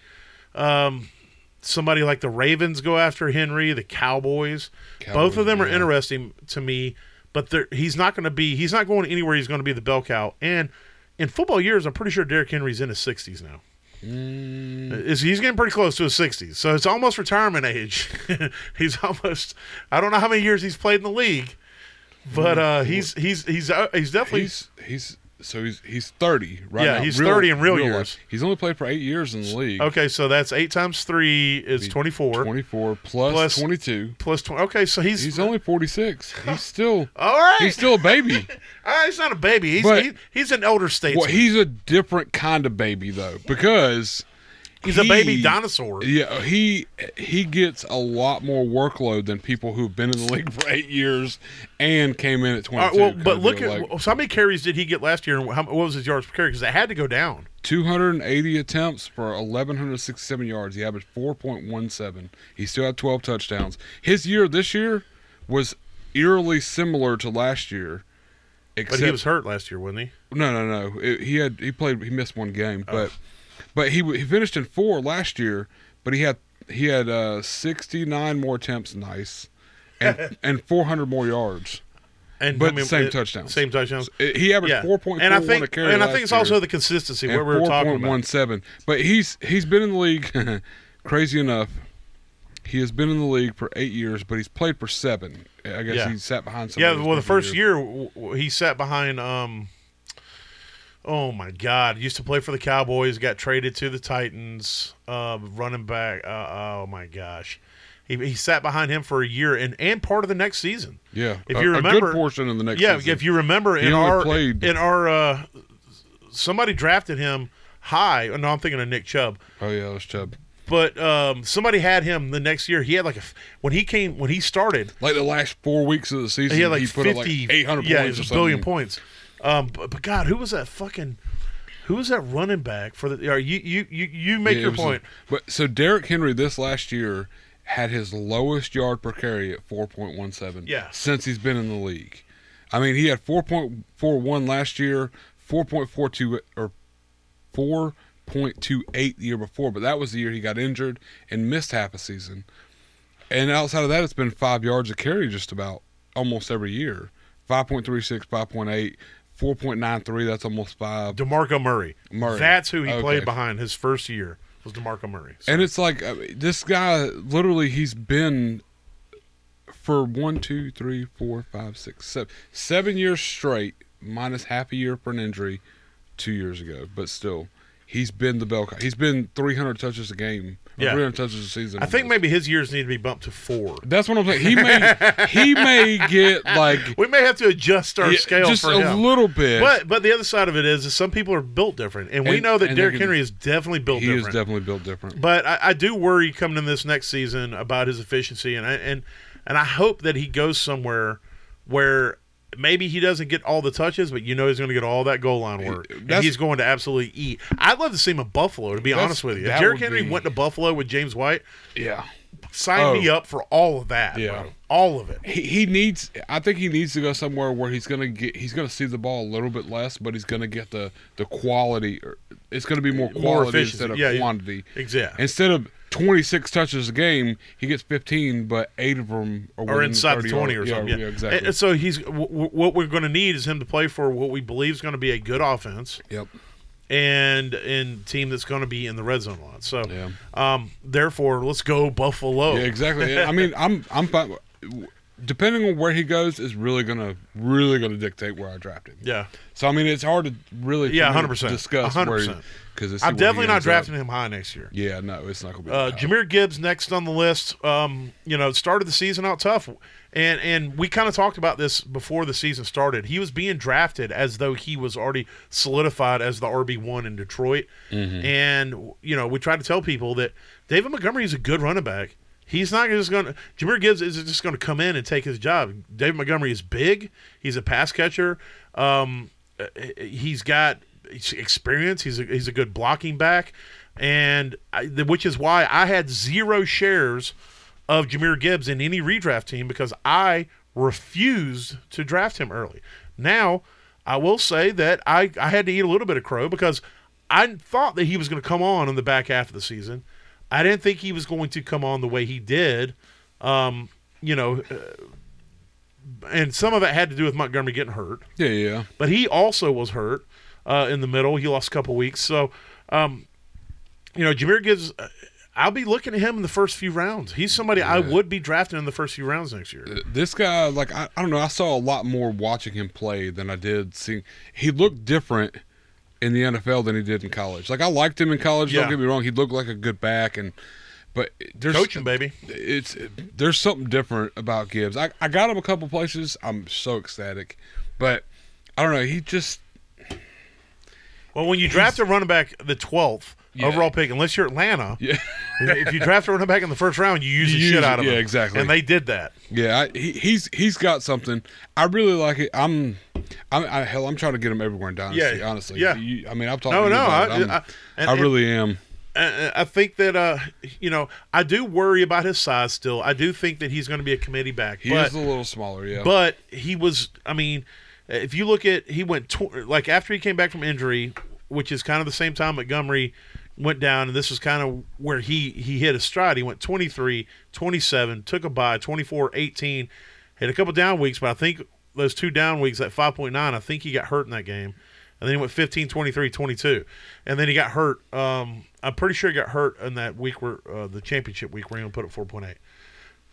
um, somebody like the Ravens go after Henry, the Cowboys. Both of Cowboys, them are interesting to me, but he's not going to be. He's not going anywhere. He's going to be the bell cow. And in football years, I'm pretty sure Derrick Henry's in his 60s now. Mm, he's getting pretty close to his 60s, so it's almost retirement age. he's almost. I don't know how many years he's played in the league, but uh, he's he's he's uh, he's definitely. he's he's so he's he's thirty right Yeah, now. he's 30 in real life. years. He's only played for eight years in the league. okay, so that's eight times three is 24 Twenty four plus, Plus- twenty two. plus 20. Okay, so he's He's only forty six. He's still all right. he's still a baby. all right, he's not a baby. He's But- he, he's an elder statesman. well, he's a different kind of baby though because he's a baby dinosaur. Yeah, he he gets a lot more workload than people who've been in the league for eight years and came in at twenty right, well, but look at so how many carries did he get last year, and how, what was his yards per carry? Because it had to go down. two hundred and eighty attempts for eleven hundred sixty seven yards. He averaged four point one seven. He still had twelve touchdowns. His year this year was eerily similar to last year. But Except he was hurt last year, wasn't he? No, no, no. It- he had he played. He missed one game, Oh. But he he finished in four last year. But he had he had uh, sixty nine more attempts, nice, and and four hundred more yards. And But same touchdowns. Same touchdowns. He averaged Yeah, four point and four I one think, a carry. and I think it's year, also the consistency what we were talking point one about. seven. But he's he's been in the league. crazy enough, he has been in the league for eight years, but he's played for seven. I guess Yeah. he sat behind. Some Yeah, well, the first year w- he sat behind. Um, oh my God, used to play for the Cowboys. Got traded to the Titans. Uh, running back. Uh, oh my gosh, he, he sat behind him for a year and and part of the next season. Yeah, if a- you a remember- good portion of the next. Season. Yeah, season. if you remember He in our played- in our uh, somebody drafted him high. No, I'm thinking of Nick Chubb. Oh yeah, that's Chubb. But um, somebody had him the next year. He had like a when he came when he started. Like the last four weeks of the season, He had like put fifty, up like eight hundred yeah, points. a billion points. Um, but, but God, who was that fucking? Who was that running back for the? Or you you you you make Yeah, your was a- point. but so Derrick Henry this last year had his lowest yard per carry at four point one seven. Yeah. since he's been in the league. I mean, he had four point four one last year, four point four two or four point two eight the year before, but that was the year he got injured and missed half a season. And outside of that, it's been five yards a carry just about almost every year. 5.36, 5.8, 4.93, that's almost five. DeMarco Murray. Murray. That's who he Okay. played behind his first year was DeMarco Murray. So- And it's like I mean, this guy literally he's been for one, two, three, four, five, six, seven, seven years straight, minus half a year for an injury two years ago. But still, he's been the bell. He's been 300 touches a game. Yeah. 300 touches a season. I think maybe his years need to be bumped to four. that's what I'm saying. He may he may get like We may have to adjust our yeah, scale just for a him. little bit. But but the other side of it is, is some people are built different, and, we know that and Derrick can- Henry is definitely built he is different. definitely built different. but I, I do worry coming in this next season about his efficiency, and I, and and I hope that he goes somewhere where maybe he doesn't get all the touches, but you know he's going to get all that goal line work. And he's going to absolutely eat. I'd love to see him in Buffalo. To be honest with you, if Derrick Henry be- went to Buffalo with James White, Yeah. sign Oh. me up for all of that. Yeah. bro. all of it. He, he needs. I think he needs to go somewhere where he's gonna get. He's gonna see the ball a little bit less, but he's gonna get the the quality. or It's gonna be more More quality efficiency. instead of yeah. quantity. Exactly. Instead of 26 touches a game, he gets 15, but eight of them are, or within inside the twenty yard- or something. Yeah, Yeah, yeah, exactly. And, so he's w- w- what we're going to need is him to play for what we believe is going to be a good offense yep. and and team that's going to be in the red zone a lot. So, Yeah. um, therefore, let's go Buffalo. Yeah, exactly. I mean, I'm I'm fine. Depending on where he goes, is really gonna really gonna dictate where I draft him. Yeah. So I mean, it's hard to really Yeah, for me to 100%. discuss 100%. Because I'm definitely not drafting him high next year. Yeah, no, it's not gonna be. Uh. Jahmyr Gibbs next on the list. Um, you know, started the season out tough, and and we kind of talked about this before the season started. He was being drafted as though he was already solidified as the RB one in Detroit, Mm-hmm. and you know we tried to tell people that David Montgomery is a good running back. He's not just going to. Jahmyr Gibbs is just going to come in and take his job. David Montgomery is big. He's a pass catcher. Um, uh, he's got experience. He's a, he's a good blocking back, and I, which is why I had zero shares of Jahmyr Gibbs in any redraft team because I refused to draft him early. Now, I will say that I, I had to eat a little bit of crow because I thought that he was going to come on in the back half of the season. I didn't think he was going to come on the way he did. Um, you know, uh, and some of it had to do with Montgomery getting hurt yeah, yeah. but he also was hurt uh, in the middle. He lost a couple weeks. So, um, you know, Jahmyr Gibbs, uh, I'll be looking at him in the first few rounds. He's somebody I would be drafting in the first few rounds next year. This guy, like, I, I don't know. I saw a lot more watching him play than I did seeing. He looked different in the NFL than he did in college. Like, I liked him in college. Yeah. Don't get me wrong. He looked like a good back, and but there's Coaching, baby. It's there's something different about Gibbs. I, I got him a couple places. I'm so ecstatic, but I don't know. He just Well, when you draft a running back the 12th Yeah. overall pick, unless you're Atlanta, yeah. if you draft a running back in the first round, you use You the use shit out of Yeah, him. Yeah, exactly. And they did that. Yeah, I, he, he's he's got something. I really like it. I'm, I'm I, hell, I'm trying to get him everywhere in Dynasty. Yeah, honestly. yeah. You- I mean, I'm talking. No, no, I. And- I really am. I think that uh, you know, I do worry about his size still. I do think that he's going to be a committee back. He but is a little smaller. Yeah. But he was, I mean, if you look at, he went, tw- like after he came back from injury, which is kind of the same time Montgomery went down, and this is kind of where he, he hit a stride. He went 23, 27, took a bye, 24, 18, had a couple down weeks, but I think those two down weeks, at 5.9, I think he got hurt in that game. And then he went 15, 23, 22. And then he got hurt. Um, I'm pretty sure he got hurt in that week where uh, the championship week where he put up 4.8.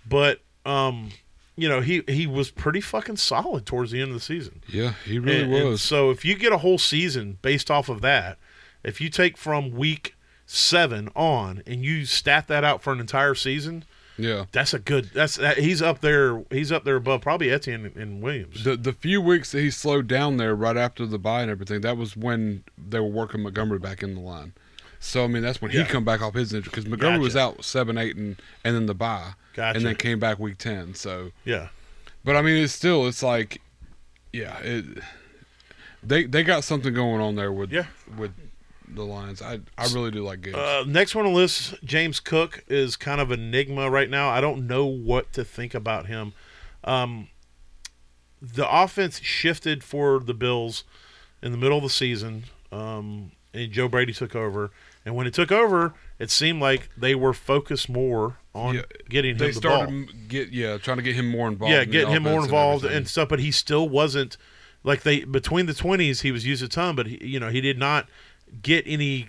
But um, you know, he he was pretty fucking solid towards the end of the season. yeah, he really And- and was. so if you get a whole season based off of that, if you take from week seven on and you stat that out for an entire season, yeah. that's a good. That's that, he's up there. He's up there above probably Etienne and, and Williams. The the few weeks that he slowed down there right after the bye and everything, that was when they were working Montgomery back in the line. So I mean, that's when Yeah. he come back off his injury because Montgomery was out seven, eight, and and then the bye, Gotcha. and then came back week ten. So yeah, But I mean, it's still it's like, yeah, it, they they got something going on there with Yeah. with the Lions. I I really do like Gibbs. Uh, next one on the list, James Cook is kind of enigma right now. I don't know what to think about him. Um, the offense shifted for the Bills in the middle of the season, um, and Joe Brady took over. And when it took over, it seemed like they were focused more on Yeah, getting him they the started ball. get yeah trying to get him more involved. Yeah, in getting him more involved everything. and stuff. But he still wasn't like they between the twenties. He was used a ton, but he, you know he did not get any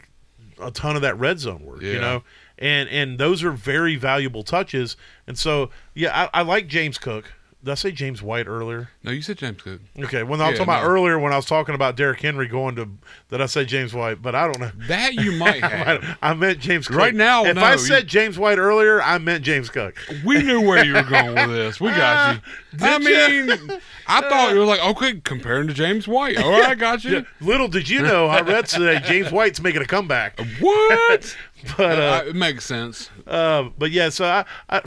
a ton of that red zone work. You know, and and those are very valuable touches. And so yeah, I, I like James Cook. Did I say James White earlier? No, you said James Cook. Okay, when I was Yeah, talking about earlier when I was talking about Derrick Henry going to, did I say James White? But I don't know. That you might have. I, meant James Cook. Right now, if no, I you- said James White earlier, I meant James Cook. we knew where you were going with this. We got you. I mean, I thought you were like, okay, comparing to James White. All right, I got you. Little did you know, I read today James White's making a comeback. What? But uh, Uh, it makes sense. Uh, but yeah, so I, I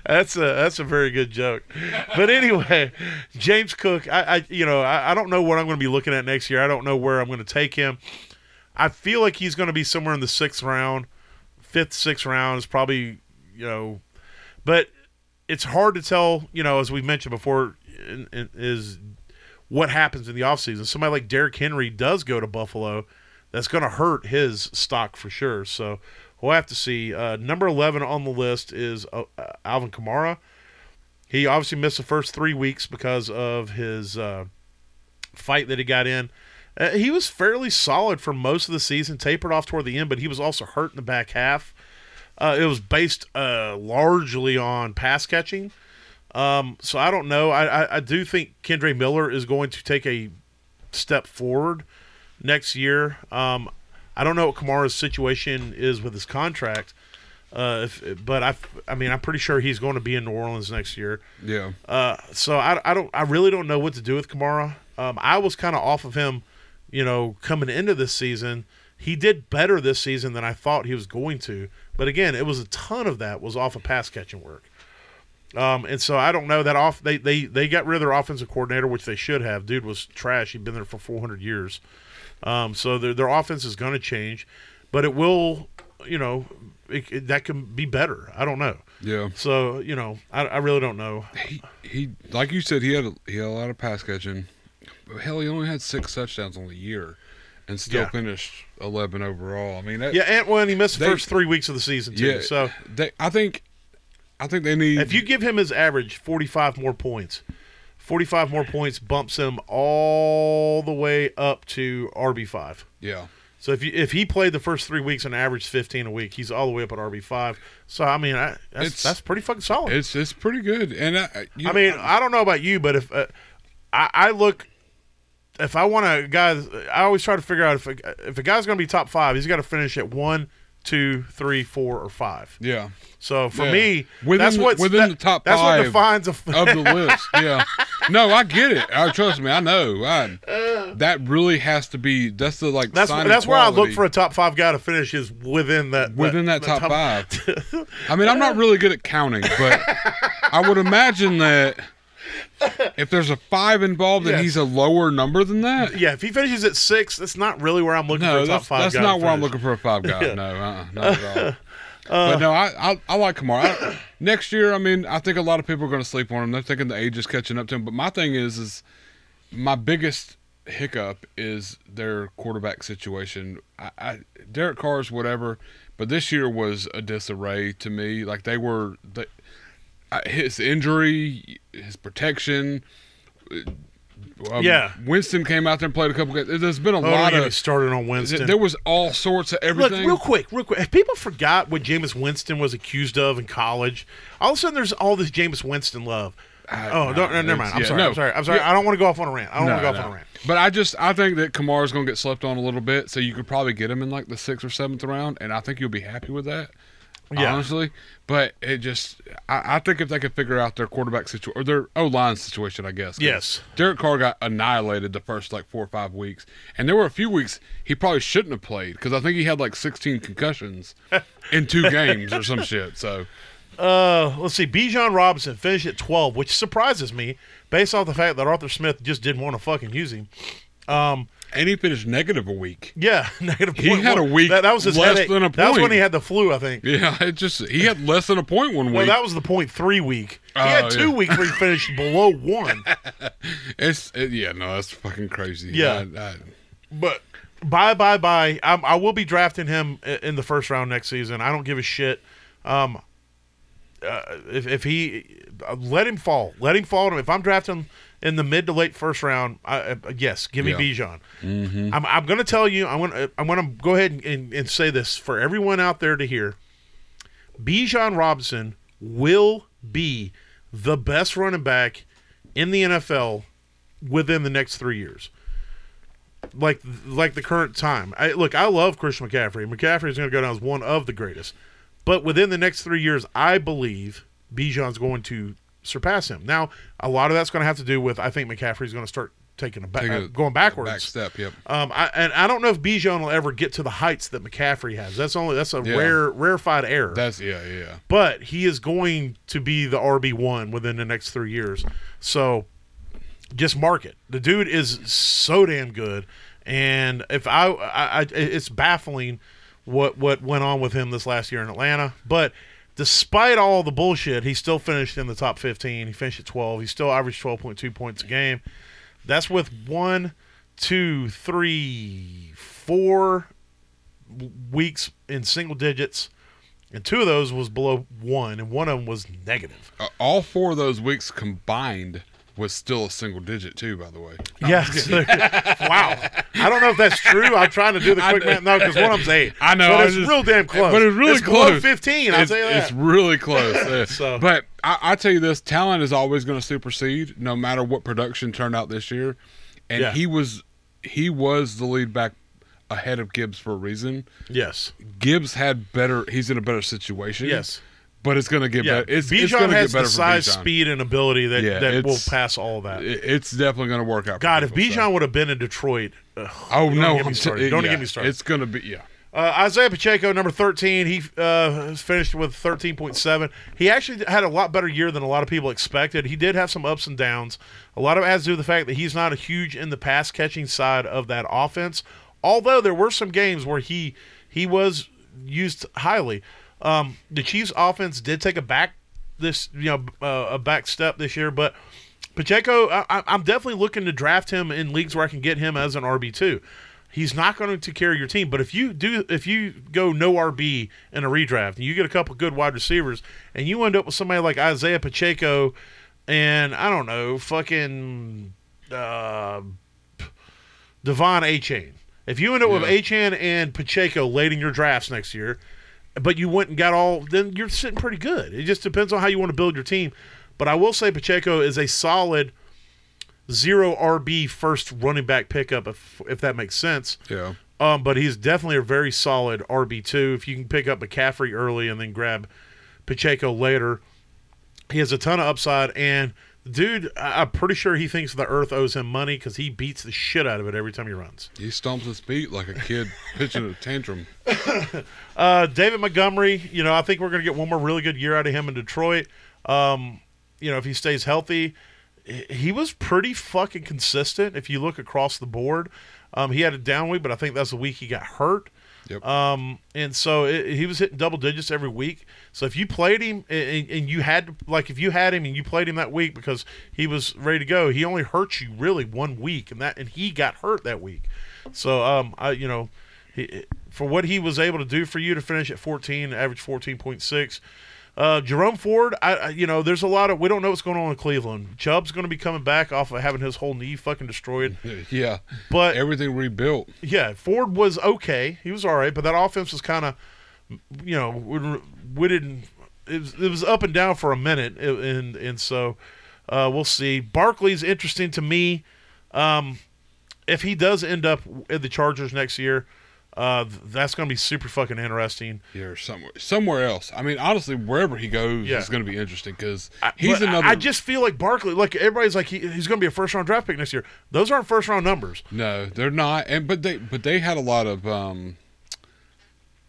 that's a that's a very good joke. But anyway, James Cook, I, I you know I, I don't know what I'm going to be looking at next year. I don't know where I'm going to take him. I feel like he's going to be somewhere in the sixth round, fifth, sixth round is probably you know, but it's hard to tell. You know, as we mentioned before, is what happens in the offseason. Somebody like Derrick Henry does go to Buffalo, that's going to hurt his stock for sure. So we'll have to see. Uh, number 11 on the list is uh, uh, Alvin Kamara. He obviously missed the first three weeks because of his uh, fight that he got in. Uh, he was fairly solid for most of the season, tapered off toward the end, but he was also hurt in the back half. Uh, it was based largely on pass catching. Um, so I don't know. I, I, I do think Kendre Miller is going to take a step forward next year. Um, I don't know what Kamara's situation is with his contract, uh, if, but I, I mean, I'm pretty sure he's going to be in New Orleans next year. Yeah. Uh, so I, I don't, I really don't know what to do with Kamara. Um, I was kind of off of him, you know, coming into this season. He did better this season than I thought he was going to, but again, it was a ton of that was off of pass catching work. Um, and so I don't know that off they, they they got rid of their offensive coordinator, which they should have. Dude was trash. He'd been there for 400 years. Um, so their their offense is going to change, but it will, you know, it, it- that can be better. I don't know. Yeah. So you know, I, I really don't know. He, he like you said, he had a, he had a lot of pass catching. But hell, he only had six touchdowns on the year, and still Yeah. finished eleven overall. I mean, that, Yeah, and well, and he missed the They- first three weeks of the season too. yeah. So they, I think, I think they need. if you give him his average, 45 more points, 45 more points bumps him all the way up to RB five. yeah, So if you if he played the first three weeks and averaged 15 a week, he's all the way up at RB five. So I mean, I, that's It's- that's pretty fucking solid. it's it's pretty good. And I, you I mean, I don't know about you, but if uh, I, I look, if I want a guy, I always try to figure out if a, if a guy's going to be top five, he's got to finish at one, two, three, four, or five. yeah, So for Yeah. me, Within that's what within the top That's what defines a. of the list. Yeah, no, I get it. I trust me. I know. I, uh. that really has to be. That's the like. that's sign of that's where I look for a top five guy to finish is within that within that, the top, five. I mean, I'm not really good at counting, but I would imagine that if there's a five involved and Yes. he's a lower number than that, Yeah, if he finishes at six, that's not really where I'm looking for a top five that's not where I'm looking for a five guy. No, uh, not at all. but no, I, I I like Kamara. I, next year, I mean, I think a lot of people are going to sleep on him. They're thinking the age is catching up to him. But my thing is, is my biggest hiccup is their quarterback situation. I, I Derek Carr's whatever, but this year was a disarray to me. Like they were, they, his injury, his protection. uh, um, Yeah. Winston came out there and played a couple. Games. There's been a Oh, lot of. started on Winston. There was all sorts of everything. Look, real quick, real quick. If people forgot what Jameis Winston was accused of in college, all of a sudden there's all this Jameis Winston love. oh, no, don't, no, never mind. I'm yeah, sorry. no. I'm sorry. I'm sorry. Yeah. I don't want to go off on a rant. I don't No, want to go off on a rant. But I just I think that Kamara's going to get slept on a little bit, so you could probably get him in like the sixth or seventh round, and I think you'll be happy with that. Yeah. Honestly, but it just I, I think if they could figure out their quarterback situation or their O line situation, I guess. Yes. Derek Carr got annihilated the first like four or five weeks, and there were a few weeks he probably shouldn't have played because I think he had like 16 concussions in two games or some shit. So Uh, let's see. Bijan Robinson finished at 12, which surprises me based off the fact that Arthur Smith just didn't want to fucking use him. Um, and he finished negative a week. yeah, negative. He point had one. a week That, that was his less headache. than a That was when he had the flu, I think. Yeah, it just he had less than a point one week. Well, that was the point three week. He Oh, had two yeah. weeks where he finished below one. It's it, yeah, no, that's fucking crazy. Yeah. I- I- But bye, bye, bye. I'm, I will be drafting him in the first round next season. I don't give a shit. Um, uh, if if he uh, let him fall, let him fall. him If I'm drafting in the mid to late first round, I, uh, yes, give me Yeah. Bijan. I'm I'm going to tell you. I'm going to I'm going to go ahead and, and, and say this for everyone out there to hear. Bijan Robinson will be the best running back in the NFL within the next three years. Like like the current time. I, look, I love Christian McCaffrey. McCaffrey is going to go down as one of the greatest. But within the next three years, I believe Bijan's going to surpass him. Now, a lot of that's going to have to do with I think McCaffrey's going to start taking a, ba- a uh, going backwards. Back step. Yep. Um, I, and I don't know if Bijan will ever get to the heights that McCaffrey has. That's only that's a Yeah. rare rarefied air. That's yeah, yeah, yeah. but he is going to be the RB one within the next three years. So just mark it. The dude is so damn good, and if I, I, I it's baffling what what went on with him this last year in Atlanta, but. Despite all the bullshit, he still finished in the top 15. He finished at 12. He still averaged 12.2 points a game. That's with one, two, three, four weeks in single digits, and two of those was below one, and one of them was negative. Uh, all four of those weeks combined was still a single digit too. By the way. Yes. wow. I don't know if that's true. I'm trying to do the quick math. No, because one of them's eight. I know, But it's just- real damn close. But it's really below close. 15. I'll it's, tell you that. it's really close. So- But I, I tell you this: talent is always going to supersede, no matter what production turned out this year. And Yeah. he was he was the lead back ahead of Gibbs for a reason. yes. Gibbs had better. He's in a better situation. Yes. But it's going to get Yeah. better. It's, Bijan it's going to has get better the size, Bijan. speed, and ability that, Yeah, that will pass all that. It's definitely going to work out. God, if people, so. Bijan would have been in Detroit, ugh, Oh don't no! get me started. t- don't yeah, get me started. It's going to be yeah. Uh, Isaiah Pacheco, number 13, he uh, finished with 13.7. He actually had a lot better year than a lot of people expected. He did have some ups and downs. A lot of it has to do with the fact that he's not a huge in the pass catching side of that offense. Although there were some games where he he was used highly. Um, the Chiefs' offense did take a back this you know uh, a back step this year, but Pacheco, I, I'm definitely looking to draft him in leagues where I can get him as an RB two. He's not going to carry your team, but if you do, if you go no RB in a redraft and you get a couple good wide receivers, and you end up with somebody like Isaiah Pacheco, and I don't know, fucking uh, De'Von Achane. If you end up with Yeah. Achane and Pacheco late in your drafts next year, but you went and got all, then you're sitting pretty good. It just depends on how you want to build your team. But I will say Pacheco is a solid zero RB first running back pickup, if if that makes sense. Yeah. Um, but he's definitely a very solid RB two. If you can pick up McCaffrey early and then grab Pacheco later, he has a ton of upside. And dude, I- I'm pretty sure he thinks the Earth owes him money because he beats the shit out of it every time he runs. He stomps his feet like a kid pitching a tantrum. Uh, David Montgomery, you know, I think we're going to get one more really good year out of him in Detroit. Um, you know, if he stays healthy, He- he was pretty fucking consistent. If you look across the board, um, he had a down week, but I think that's the week he got hurt. Yep. Um, and so it, he was hitting double digits every week. So if you played him and, and you had like if you had him and you played him that week because he was ready to go, he only hurt you really one week, and that and he got hurt that week. So um, I you know, he, for what he was able to do for you to finish at 14, average 14.6. Uh, Jerome Ford, I, I you know, there's a lot of we don't know what's going on in Cleveland. Chubb's going to be coming back off of having his whole knee fucking destroyed, yeah. but Everything rebuilt. yeah, Ford was okay. He was all right, but that offense was kind of, you know, we, we didn't. It was, it was up and down for a minute, and and so uh, we'll see. Barkley's interesting to me. Um, if he does end up at the Chargers next year, uh, that's going to be super fucking interesting. Yeah, or somewhere somewhere else. I mean, honestly, wherever he goes Yeah. is going to be interesting because he's I- another. I just feel like Barkley, like everybody's like he, he's going to be a first round draft pick next year. Those aren't first round numbers. no, they're not. And but they but they had a lot of um,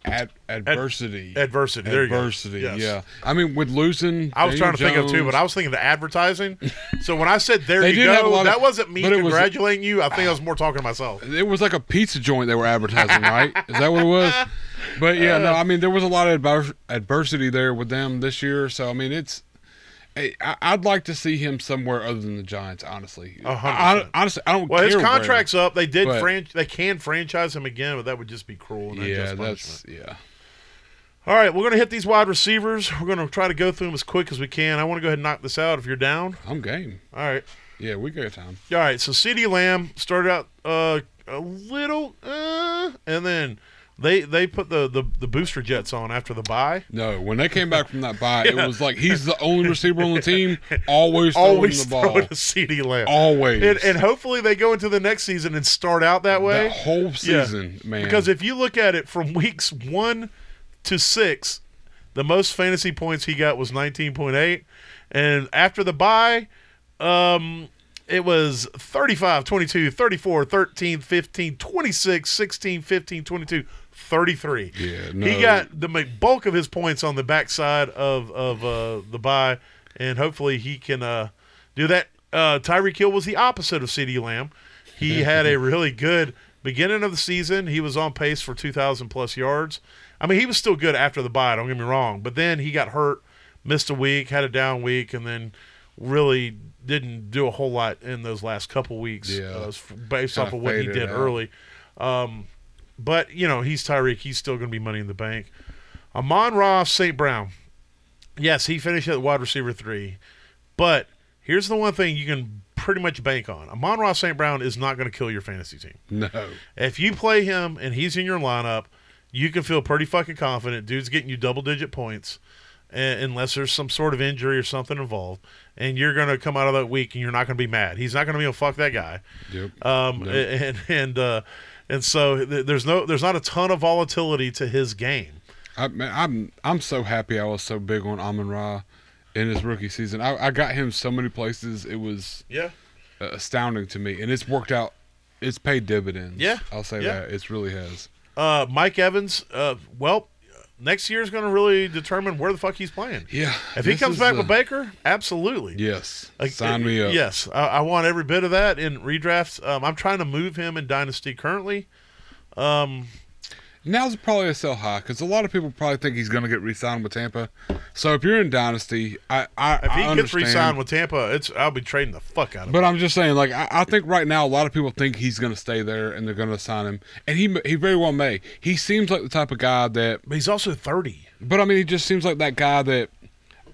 ad, adversity. Adversity. There you go. adversity. Yes. Yeah. I mean, with losing, I was Daniel trying to think of too, but I was thinking the advertising. so when I said there you did have a go, lot of- that wasn't me it was- congratulating you. I think I was ah. more talking to myself. It was like a pizza joint they were advertising, right? Is that what it was? But yeah, no, uh. I mean there was a lot of adver- adversity there with them this year. So I mean it's. I- I- I'd like to see him somewhere other than the Giants. Honestly, I, honestly, I don't. Well, his care where. contract's up. They did but- fran- they can franchise him again, but that would just be cruel and Yeah, that's yeah. All right, we're gonna hit these wide receivers. We're gonna try to go through them as quick as we can. I want to go ahead and knock this out. If you're down, I'm game. all right. Yeah, we got time. All right, so CeeDee Lamb started out uh, a little, uh, and then they they put the, the, the booster jets on after the bye. No, when they came back from that bye, it was like he's the only receiver on the team, always throwing Always the ball, throwing a CeeDee Lamb. always, And, and hopefully they go into the next season and start out that way. that whole season, man. Because if you look at it from weeks one to six, the most fantasy points he got was 19.8. And after the bye, um, it was 35, 22, 34, 13, 15, 26, 16, 15, 22, 33. Yeah, He got the bulk of his points on the backside of, of uh, the bye, and hopefully he can uh, do that. Uh, Tyreek Hill was the opposite of CeeDee Lamb. He had a really good beginning of the season. He was on pace for 2,000 plus yards. I mean, he was still good after the bye, don't get me wrong, but then he got hurt, missed a week, had a down week, and then really didn't do a whole lot in those last couple weeks Yeah. uh, based Kinda off of what he did out. early. Um, but, you know, he's Tyreek. He's still going to be money in the bank. Amon-Ra, St. Brown. Yes, he finished at wide receiver three. But here's the one thing you can pretty much bank on Amon-Ra St. Brown is not going to kill your fantasy team. no, If you play him and he's in your lineup, you can feel pretty fucking confident. Dude's getting you double digit points, uh, unless there's some sort of injury or something involved. And you're going to come out of that week and you're not going to be mad. He's not going to be able to fuck that guy. yep, Um, and and uh, and so th- there's no there's not a ton of volatility to his game. I, man, I'm I'm so happy I was so big on Amon-Ra in his rookie season. I, I got him so many places. It was Yeah. astounding to me, and it's worked out. It's paid dividends. Yeah, I'll say yeah. that it really has. Uh, Mike Evans. Uh, well, next year is going to really determine where the fuck he's playing. Yeah, If he comes back a- with Baker, absolutely. yes, Like, sign me up. Yes, I, I want every bit of that in redrafts. Um, I'm trying to move him in Dynasty currently. Um, Now's probably a sell high because a lot of people probably think he's going to get re-signed with Tampa. So if you're in Dynasty, I I, if he I gets re-signed with Tampa, it's I'll be trading the fuck out of him. But I'm just saying, like I, I think right now a lot of people think he's going to stay there and they're going to sign him, and he he very well may. He seems like the type of guy that, But he's also 30. but I mean, he just seems like that guy that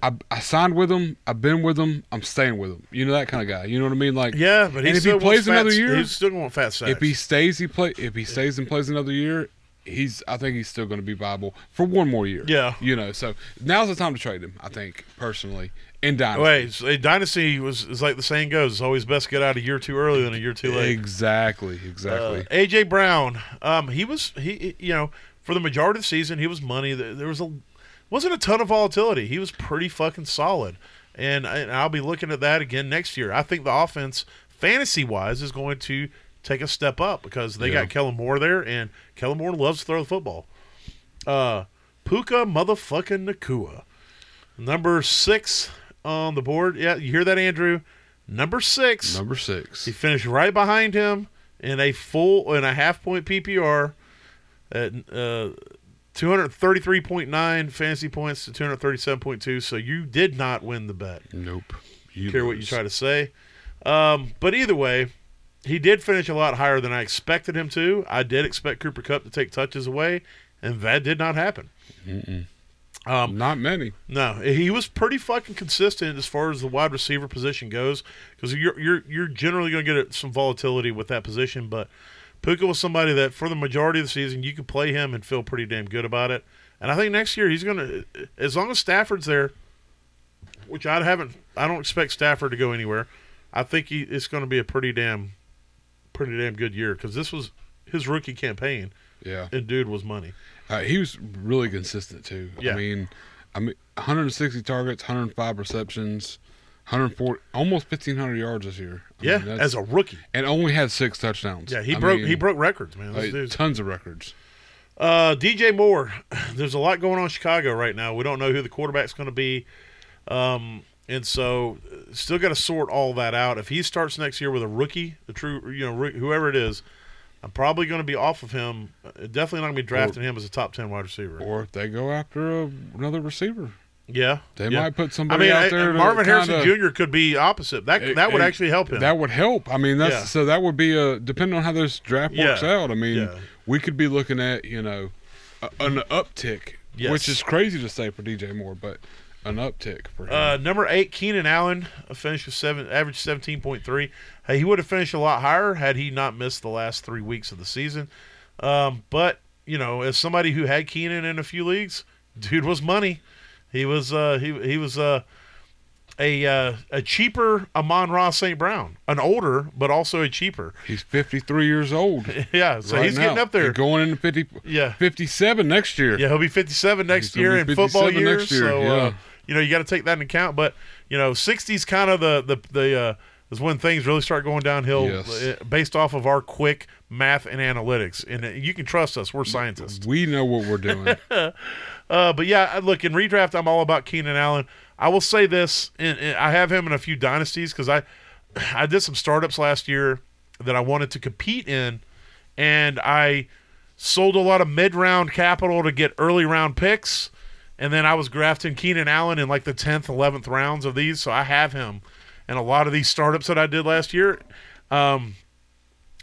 I, I signed with him, I've been with him, I'm staying with him. You know that kind of guy. You know what I mean? Like Yeah, but And if he plays wants fat- another year- he's still going fat sacks. if he stays, he play. If he stays and plays another year, he's. I think he's still going to be viable for one more year. Yeah. you know. So now's the time to trade him. I think personally in Dynasty. Wait, dynasty was is like the saying goes: it's always best to get out a year too early than a year too late. Exactly. Exactly. Uh, AJ Brown, um, he was he you know for the majority of the season he was money. There there was a wasn't a ton of volatility. He was pretty fucking solid, and, and I'll be looking at that again next year. I think the offense, fantasy wise, is going to take a step up because they Yeah. got Kellen Moore there, and Kellen Moore loves to throw the football. Uh, Puka motherfucking Nacua, number six on the board. Yeah, you hear that, Andrew? Number six. Number six. He finished right behind him in a full and a half point PPR at uh, 233.9 fantasy points to 237.2. So you did not win the bet. Nope. You Care what you try to say. Um, but either way, he did finish a lot higher than I expected him to. I did expect Cooper Kupp to take touches away, and that did not happen. Um, Not many. no, he was pretty fucking consistent as far as the wide receiver position goes because you're you're you're generally going to get some volatility with that position. But Puka was somebody that for the majority of the season you could play him and feel pretty damn good about it. And I think next year he's going to, as long as Stafford's there, which I haven't, I don't expect Stafford to go anywhere. I think he, it's going to be a pretty damn, pretty damn good year because this was his rookie campaign Yeah. and dude was money. Uh, he was really consistent too. Yeah. I mean, I mean, 160 targets, 105 receptions, 140, almost 1500 yards this year. I Yeah, mean, as a rookie. and only had six touchdowns. Yeah, he I broke mean, he broke records, man. Like, tons of records. Uh, DJ Moore. There's a lot going on in Chicago right now. We don't know who the quarterback's going to be, um, and so uh, still got to sort all that out. If he starts next year with a rookie, the true, you know, whoever it is, I'm probably going to be off of him. Uh, Definitely not going to be drafting him as a top ten wide receiver. Or if they go after a, another receiver, yeah, they yeah. might put I somebody mean, out I- there. to Marvin Harrison Jr. could be opposite. That It- that would it- actually help him. That would help. I mean, that's Yeah. so that would be a depending on how this draft works Yeah. out. I mean, we could be looking at you know a, an uptick, Yes. which is crazy to say for DJ Moore, but an uptick for him. Uh, number eight, Keenan Allen, uh, finished with seven, average seventeen point three. Hey, he would have finished a lot higher had he not missed the last three weeks of the season. Um, but you know, as somebody who had Keenan in a few leagues, dude was money. He was uh, he he was uh, a uh, a cheaper Amon-Ra St. Brown, an older but also a cheaper. He's 53 years old. Yeah, so right he's now. getting up there. And going into 50, Yeah. 57 next year. Yeah, he'll be 57 next He's year in football 57 years. next year, So, yeah. Uh, you know, you got to take that into account. But you know, 60's kind of the the the uh, is when things really start going downhill Yes. uh, based off of our quick math and analytics. And uh, you can trust us; we're scientists. We know what we're doing. Uh, but yeah, look in redraft, I'm all about Keenan Allen. I will say this: and, and I have him in a few dynasties because I I did some startups last year that I wanted to compete in, and I sold a lot of mid round capital to get early round picks, and then I was grafting Keenan Allen in like the tenth, eleventh rounds of these, so I have him in a lot of these startups that I did last year, um,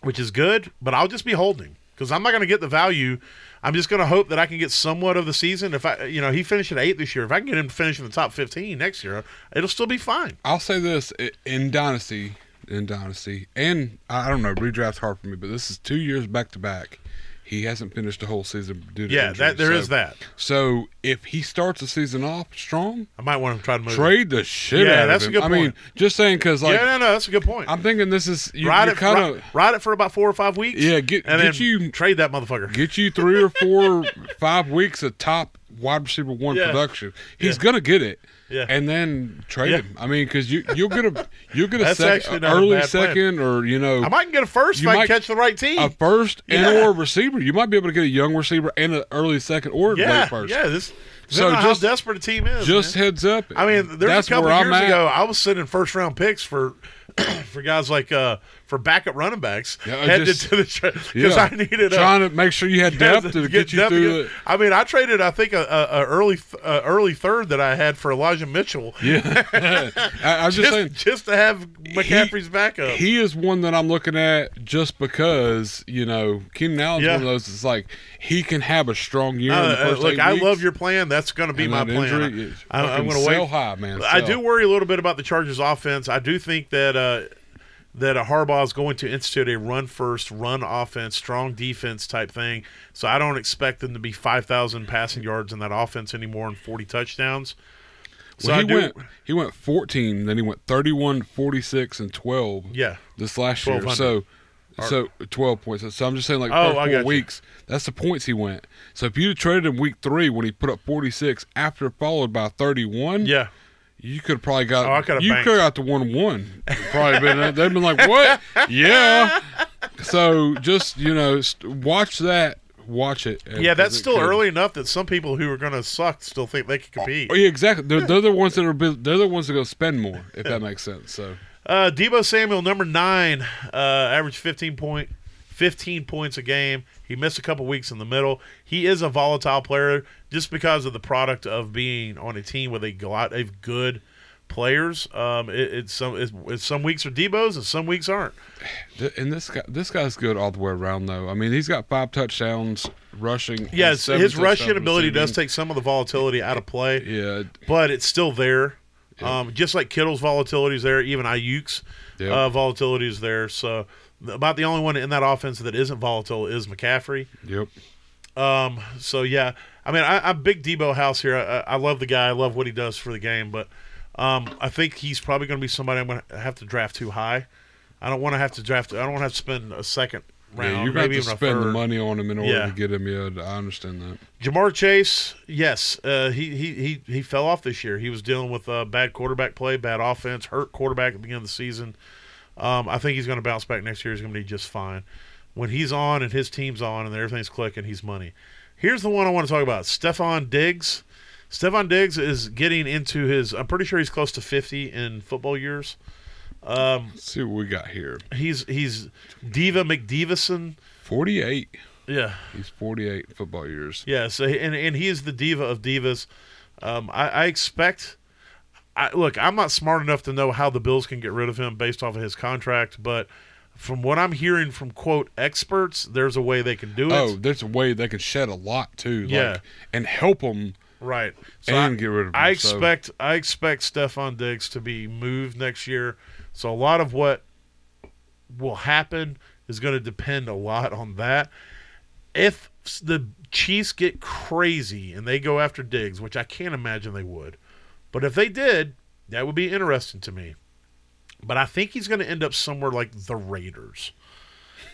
which is good. But I'll just be holding because I'm not going to get the value. I'm just going to hope that I can get somewhat of the season. If I, you know, he finished at eight this year. If I can get him to finish in the top 15 next year, it'll still be fine. I'll say this in Dynasty, in Dynasty, and I don't know, redraft's hard for me, but this is two years back to back. He hasn't finished the whole season due to Yeah, injury. that there so, is that. So if he starts the season off strong, I might want to try to move. trade the shit Yeah, out that's of a him. good I mean, just saying because like yeah, no, no, that's a good point. I'm thinking this is you, ride it, kind ride, of ride it for about four or five weeks. Yeah, get- and get you- trade that motherfucker. get you three or four, five weeks of top wide receiver one Yeah. production. He's Yeah. gonna get it. Yeah. and then trade Yeah. him. I mean, because you you'll get a you'll get a That's sec, actually not a early bad plan. second, or you know, I might get a first if I catch the right team. a first and or a receiver. You might be able to get a young receiver and an early second or yeah, late first. yeah. This So just- how desperate a team is. Just man. heads up. I mean, there's a couple years ago, I was sending first round picks for for guys like uh for backup running backs Yeah, I headed just- to the because Yeah. I needed a, trying to make sure you had depth to get, you depth through get- I mean, I traded I think a, a, a early a early third that I had for Elijah Mitchell. Yeah, I, I'm just, Just, saying. just to have McCaffrey's backup. He is one that I'm looking at just because you know Keenan Allen's Yeah. one of those. It's like he can have a strong year. Uh, in the uh, look, I weeks, love your plan. That's going to be and my plan. I, I'm going to wait. sell high, man. I do worry a little bit about the Chargers' offense. I do think that uh, that a Harbaugh is going to institute a run first, run offense, strong defense type thing. So I don't expect them to be five thousand passing yards in that offense anymore and forty touchdowns. So Well, he do, went he went 14, then he went 31, 46, and 12 yeah, this last year. So so 12 points. So I'm just saying like Oh, four you. weeks. That's the points he went. So if you traded him week three when he put up 46 after followed by 31, yeah. You could have probably got Oh, I coulda you banked. could have got the one one. Probably been they've been like what? Yeah. So just you know st- watch that. Watch it. Yeah, that's it still could. early enough that some people who are going to suck still think they can compete. Oh, yeah, exactly. They're, they're the ones that are they're the ones that go spend more if that makes sense. So Uh, Deebo Samuel, number nine, uh, averaged 15 point, 15 points a game. He missed a couple weeks in the middle. He is a volatile player just because of the product of being on a team with a lot of good players. Um, it, it's some it's, it's some weeks are Deebo's and some weeks aren't. And this guy, this guy's good all the way around, though. I mean, he's got five touchdowns rushing. Yes, his rushing ability does take some of the volatility out of play. Yeah, but it's still there. Um, just like Kittle's volatility is there, even Aiyuk's Yep. uh, volatility is there. So about the only one in that offense that isn't volatile is McCaffrey. yep. Um, so yeah, I mean, I, I'm big Deebo house here. I, I love the guy. I love what he does for the game, but um, I think he's probably going to be somebody I'm going to have to draft too high. I don't want to have to draft. I don't want to have to spend a second round, Yeah, you got maybe to spend the money on him in order Yeah. to get him. Yeah, I understand that. Ja'Marr Chase, yes, uh, he, he he he fell off this year. He was dealing with uh, bad quarterback play, bad offense, hurt quarterback at the beginning of the season. Um, I think he's going to bounce back next year. He's going to be just fine. When he's on and his team's on and everything's clicking, he's money. Here's the one I want to talk about: Stefon Diggs. Stefon Diggs is getting into his. I'm pretty sure he's close to 50 in football years. Um, Let's see what we got here. he's he's Diva McDivison. Forty-eight. Yeah, He's forty-eight football years. Yeah, so and and he is the diva of divas. Um, I, I expect. I look. I'm not smart enough to know how the Bills can get rid of him based off of his contract, but from what I'm hearing from quote experts, there's a way they can do it. Oh, there's a way they can shed a lot too. Like, Yeah. and help them right. So and I, get rid of. I him, so- expect I expect Stefon Diggs to be moved next year. So a lot of what will happen is going to depend a lot on that. If the Chiefs get crazy and they go after Diggs, which I can't imagine they would, but if they did, that would be interesting to me. But I think he's going to end up somewhere like the Raiders,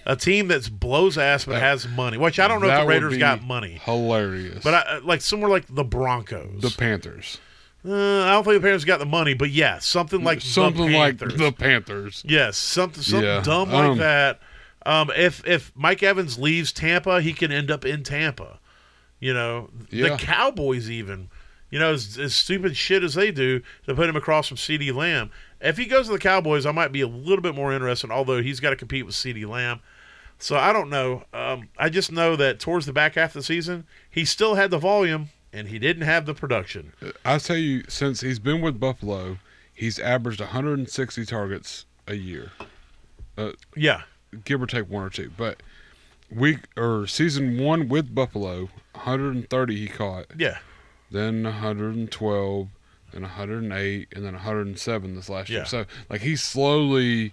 a team that's blows ass but That- has money. Which I don't know if the Raiders got money, Hilarious. but I, uh, like somewhere like the Broncos. the Panthers. Uh, I don't think the Panthers got the money, but yeah, something like something the like Panthers. the Panthers. yes, something something Yeah, dumb like um, that. Um, if if Mike Evans leaves Tampa, he can end up in Tampa. You know, the Cowboys even. You know, as, as stupid shit as they do to put him across from CeeDee Lamb. If he goes to the Cowboys, I might be a little bit more interested. Although he's got to compete with CeeDee Lamb, so I don't know. Um, I just know that towards the back half of the season, he still had the volume and he didn't have the production. I tell you, since he's been with Buffalo, he's averaged 160 targets a year, Yeah, give or take one or two. But week or season one with Buffalo, 130 he caught, yeah, then 112, then 108, and then 107 this last Yeah. year. So like he's slowly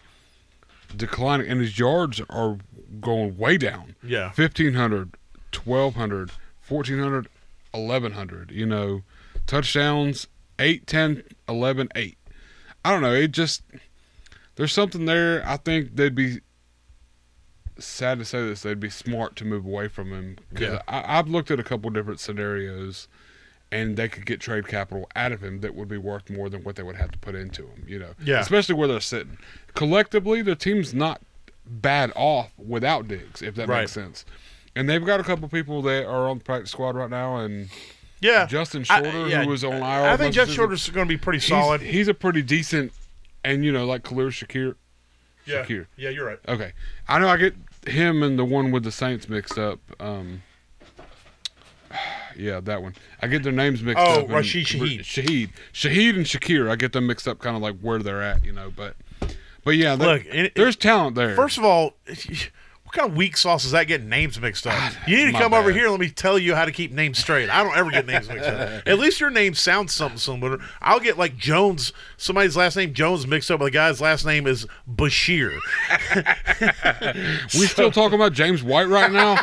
declining, and his yards are going way down. yeah. 1500 1200 1400 1100 you know touchdowns 8 10 11 8 i don't know it just there's something there i think they'd be sad to say this they'd be smart to move away from him. Yeah. I, i've looked at a couple different scenarios and they could get trade capital out of him that would be worth more than what they would have to put into him you know Yeah. especially where they're sitting collectively the team's not bad off without Diggs, if that Right. makes sense. And they've got a couple people that are on the practice squad right now, and Yeah, Justin I- Shorter, yeah, who was on IR. I think Justin Shorter's going to be pretty he's- solid. He's, a pretty decent, and you know, like Khalil Shakir. yeah, Shakir. yeah, you're right. Okay, I know I get him and the one with the Saints mixed up. Um, yeah, that one. I get their names mixed Oh, up. and- Rashid Shaheed. Shaheed, Shaheed, and Shakir. I get them mixed up, kind of like where they're at, you know. But, but yeah, Look, it- there's talent there. First of all, what kind of weak sauce is that getting names mixed up? You need to come over here and let me tell you how to keep names straight. I don't ever get names mixed up. At least your name sounds something similar. I'll get like Jones, somebody's last name Jones mixed up with a guy's last name is Bashir. we still talking about James White right now.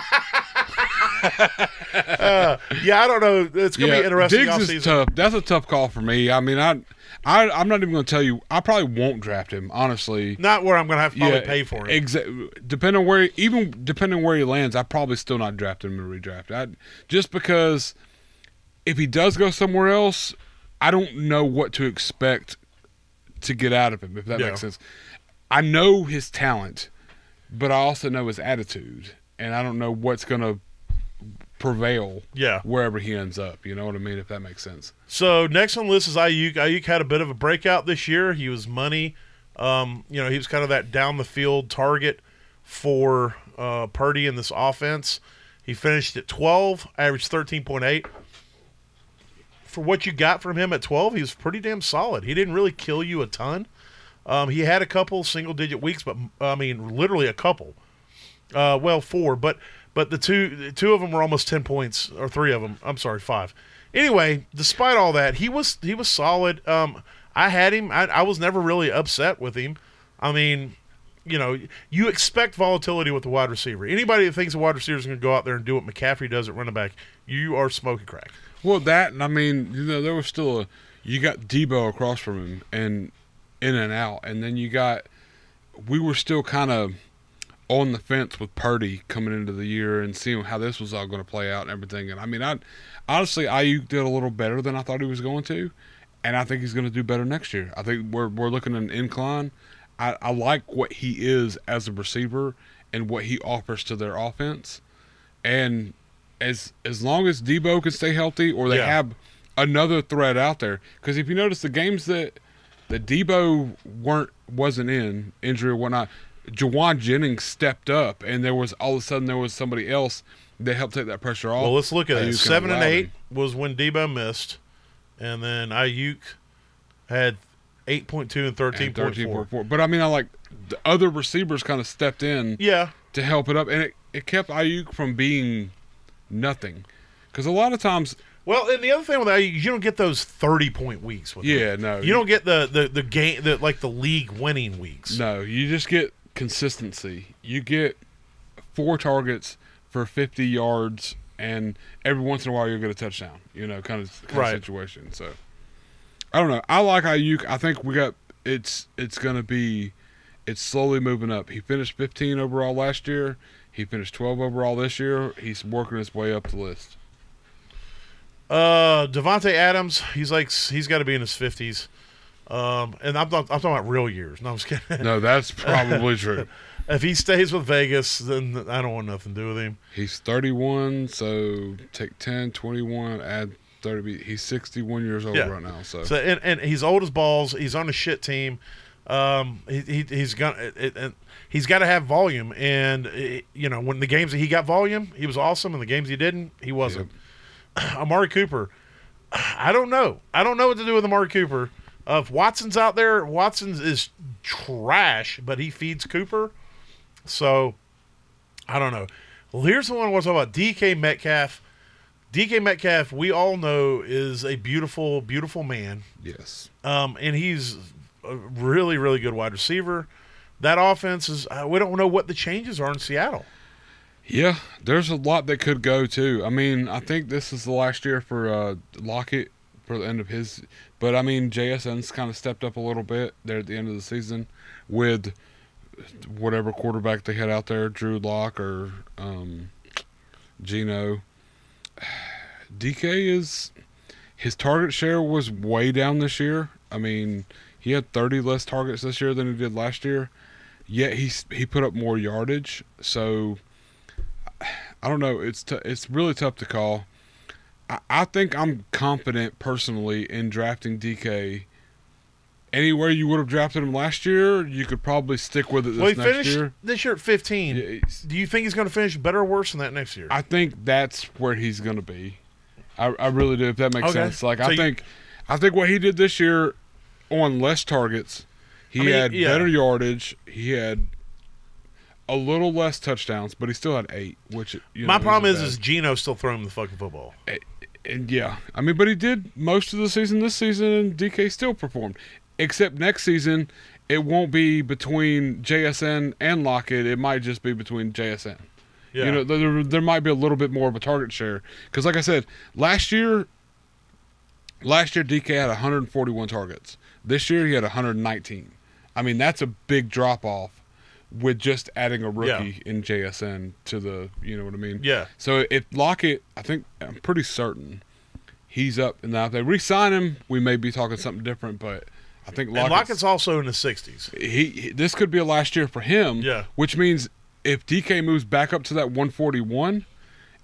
Yeah, I don't know. It's gonna be interesting. Diggs offseason. is tough. That's a tough call for me. I mean, I, I, I'm not even going to tell you. I probably won't draft him, honestly. Not where I'm gonna have to probably pay for him. Exa- depending on where, even depending on where he lands, I probably still not draft him and redraft. I, just because if he does go somewhere else, I don't know what to expect to get out of him. If that Yeah. makes sense. I know his talent, but I also know his attitude, and I don't know what's going to prevail Yeah. wherever he ends up. You know what I mean? If that makes sense. So next on the list is Aiyuk. Aiyuk had a bit of a breakout this year. He was money. Um, you know, he was kind of that down the field target for uh, Purdy in this offense. He finished at 12, averaged 13.8. For what you got from him at 12, he was pretty damn solid. He didn't really kill you a ton. Um, he had a couple single digit weeks, but I mean, literally a couple. Uh, well, four, but but the two two of them were almost ten points, or three of them. I'm sorry, five. Anyway, despite all that, he was he was solid. Um, I had him. I, I was never really upset with him. I mean, you know, you expect volatility with the wide receiver. Anybody that thinks a wide receiver is going to go out there and do what McCaffrey does at running back, you are smoking crack. Well, that and I mean, you know, there was still a you got Deebo across from him and in and out, and then you got we were still kind of on the fence with Purdy coming into the year and seeing how this was all going to play out and everything. And I mean, I honestly Aiyuk did a little better than I thought he was going to, and I think he's going to do better next year. I think we're we're looking at an incline. I, I like what he is as a receiver and what he offers to their offense, and as as long as Deebo can stay healthy or they Yeah. have another threat out there. Because if you notice the games that that Deebo weren't wasn't in injury or whatnot, Jauan Jennings stepped up, and there was all of a sudden there was somebody else that helped take that pressure off. Well, let's look at Aiyuk it. Seven and eight him. was when Deebo missed, and then Aiyuk had eight point two and thirteen point four. 13.4. But I mean, I like the other receivers kind of stepped in Yeah, to help it up, and it, it kept Aiyuk from being nothing. Because a lot of times, Well, and the other thing with that, you don't get those thirty point weeks yeah, no, You don't get the the the game the like the league winning weeks. No, you just get consistency. You get four targets for 50 yards, and every once in a while you'll get a touchdown. You know, kind of, kind Right. of situation. So I don't know. I like Aiyuk. I think we got it's it's gonna be it's slowly moving up. He finished 15 overall last year. He finished 12 overall this year. He's working his way up the list. Uh, Davante Adams, he's like he's got to be in his fifties. Um, and I'm not, I'm talking about real years. No, I'm just kidding. No, that's probably true. if he stays with Vegas, then I don't want nothing to do with him. He's 31, so take 10, 21, add 30. He's 61 years old Yeah. right now. So, So and, and he's old as balls. He's on a shit team. Um, he, he he's gonna it, it, and he's got to have volume. And eh, you know when the games that he got volume, he was awesome. And the games he didn't, he wasn't. Amari Cooper, I don't know. I don't know what to do with Amari Cooper. Uh, if Watson's out there, Watson's is trash, but he feeds Cooper. So I don't know. Well, here's the one I want to talk about: DK Metcalf. DK Metcalf, we all know, is a beautiful, beautiful man. yes. Um, and he's a really, really good wide receiver. That offense is, uh, we don't know what the changes are in Seattle. Yeah, there's a lot that could go too. I mean, I think this is the last year for uh, Lockett for the end of his. But I mean, JSN's kind of stepped up a little bit there at the end of the season with whatever quarterback they had out there, Drew Lock or um, Geno. DK is his target share was way down this year. I mean, he had 30 less targets this year than he did last year. Yet he he put up more yardage. So I don't know. It's t- it's really tough to call. I, I think I'm confident personally in drafting DK. Anywhere you would have drafted him last year, you could probably stick with it this Well, he next finished year. this year at 15. Yeah, Do you think he's going to finish better or worse than that next year? I think that's where he's going to be. I, I really do. If that makes Okay. sense. Like So I you- think, I think what he did this year, on less targets, he I mean, had yeah. better yardage. He had a little less touchdowns, but he still had eight. Which you My know, problem is, isn't is Geno still throwing the fucking football. Eh, yeah, I mean, but he did most of the season this season, and DK still performed. Except next season, it won't be between JSN and Lockett. It might just be between JSN. Yeah. You know, there, there might be a little bit more of a target share because, like I said, last year, last year DK had 141 targets. This year he had 119. I mean, that's a big drop off with just adding a rookie in JSN to the, you know what I mean? Yeah. So if Lockett, I think I'm pretty certain he's up. And now if they re-sign him, we may be talking something different. But I think Lockett's, Lockett's also in the 60s. he, he this could be a last year for him. Yeah. Which means if DK moves back up to that 141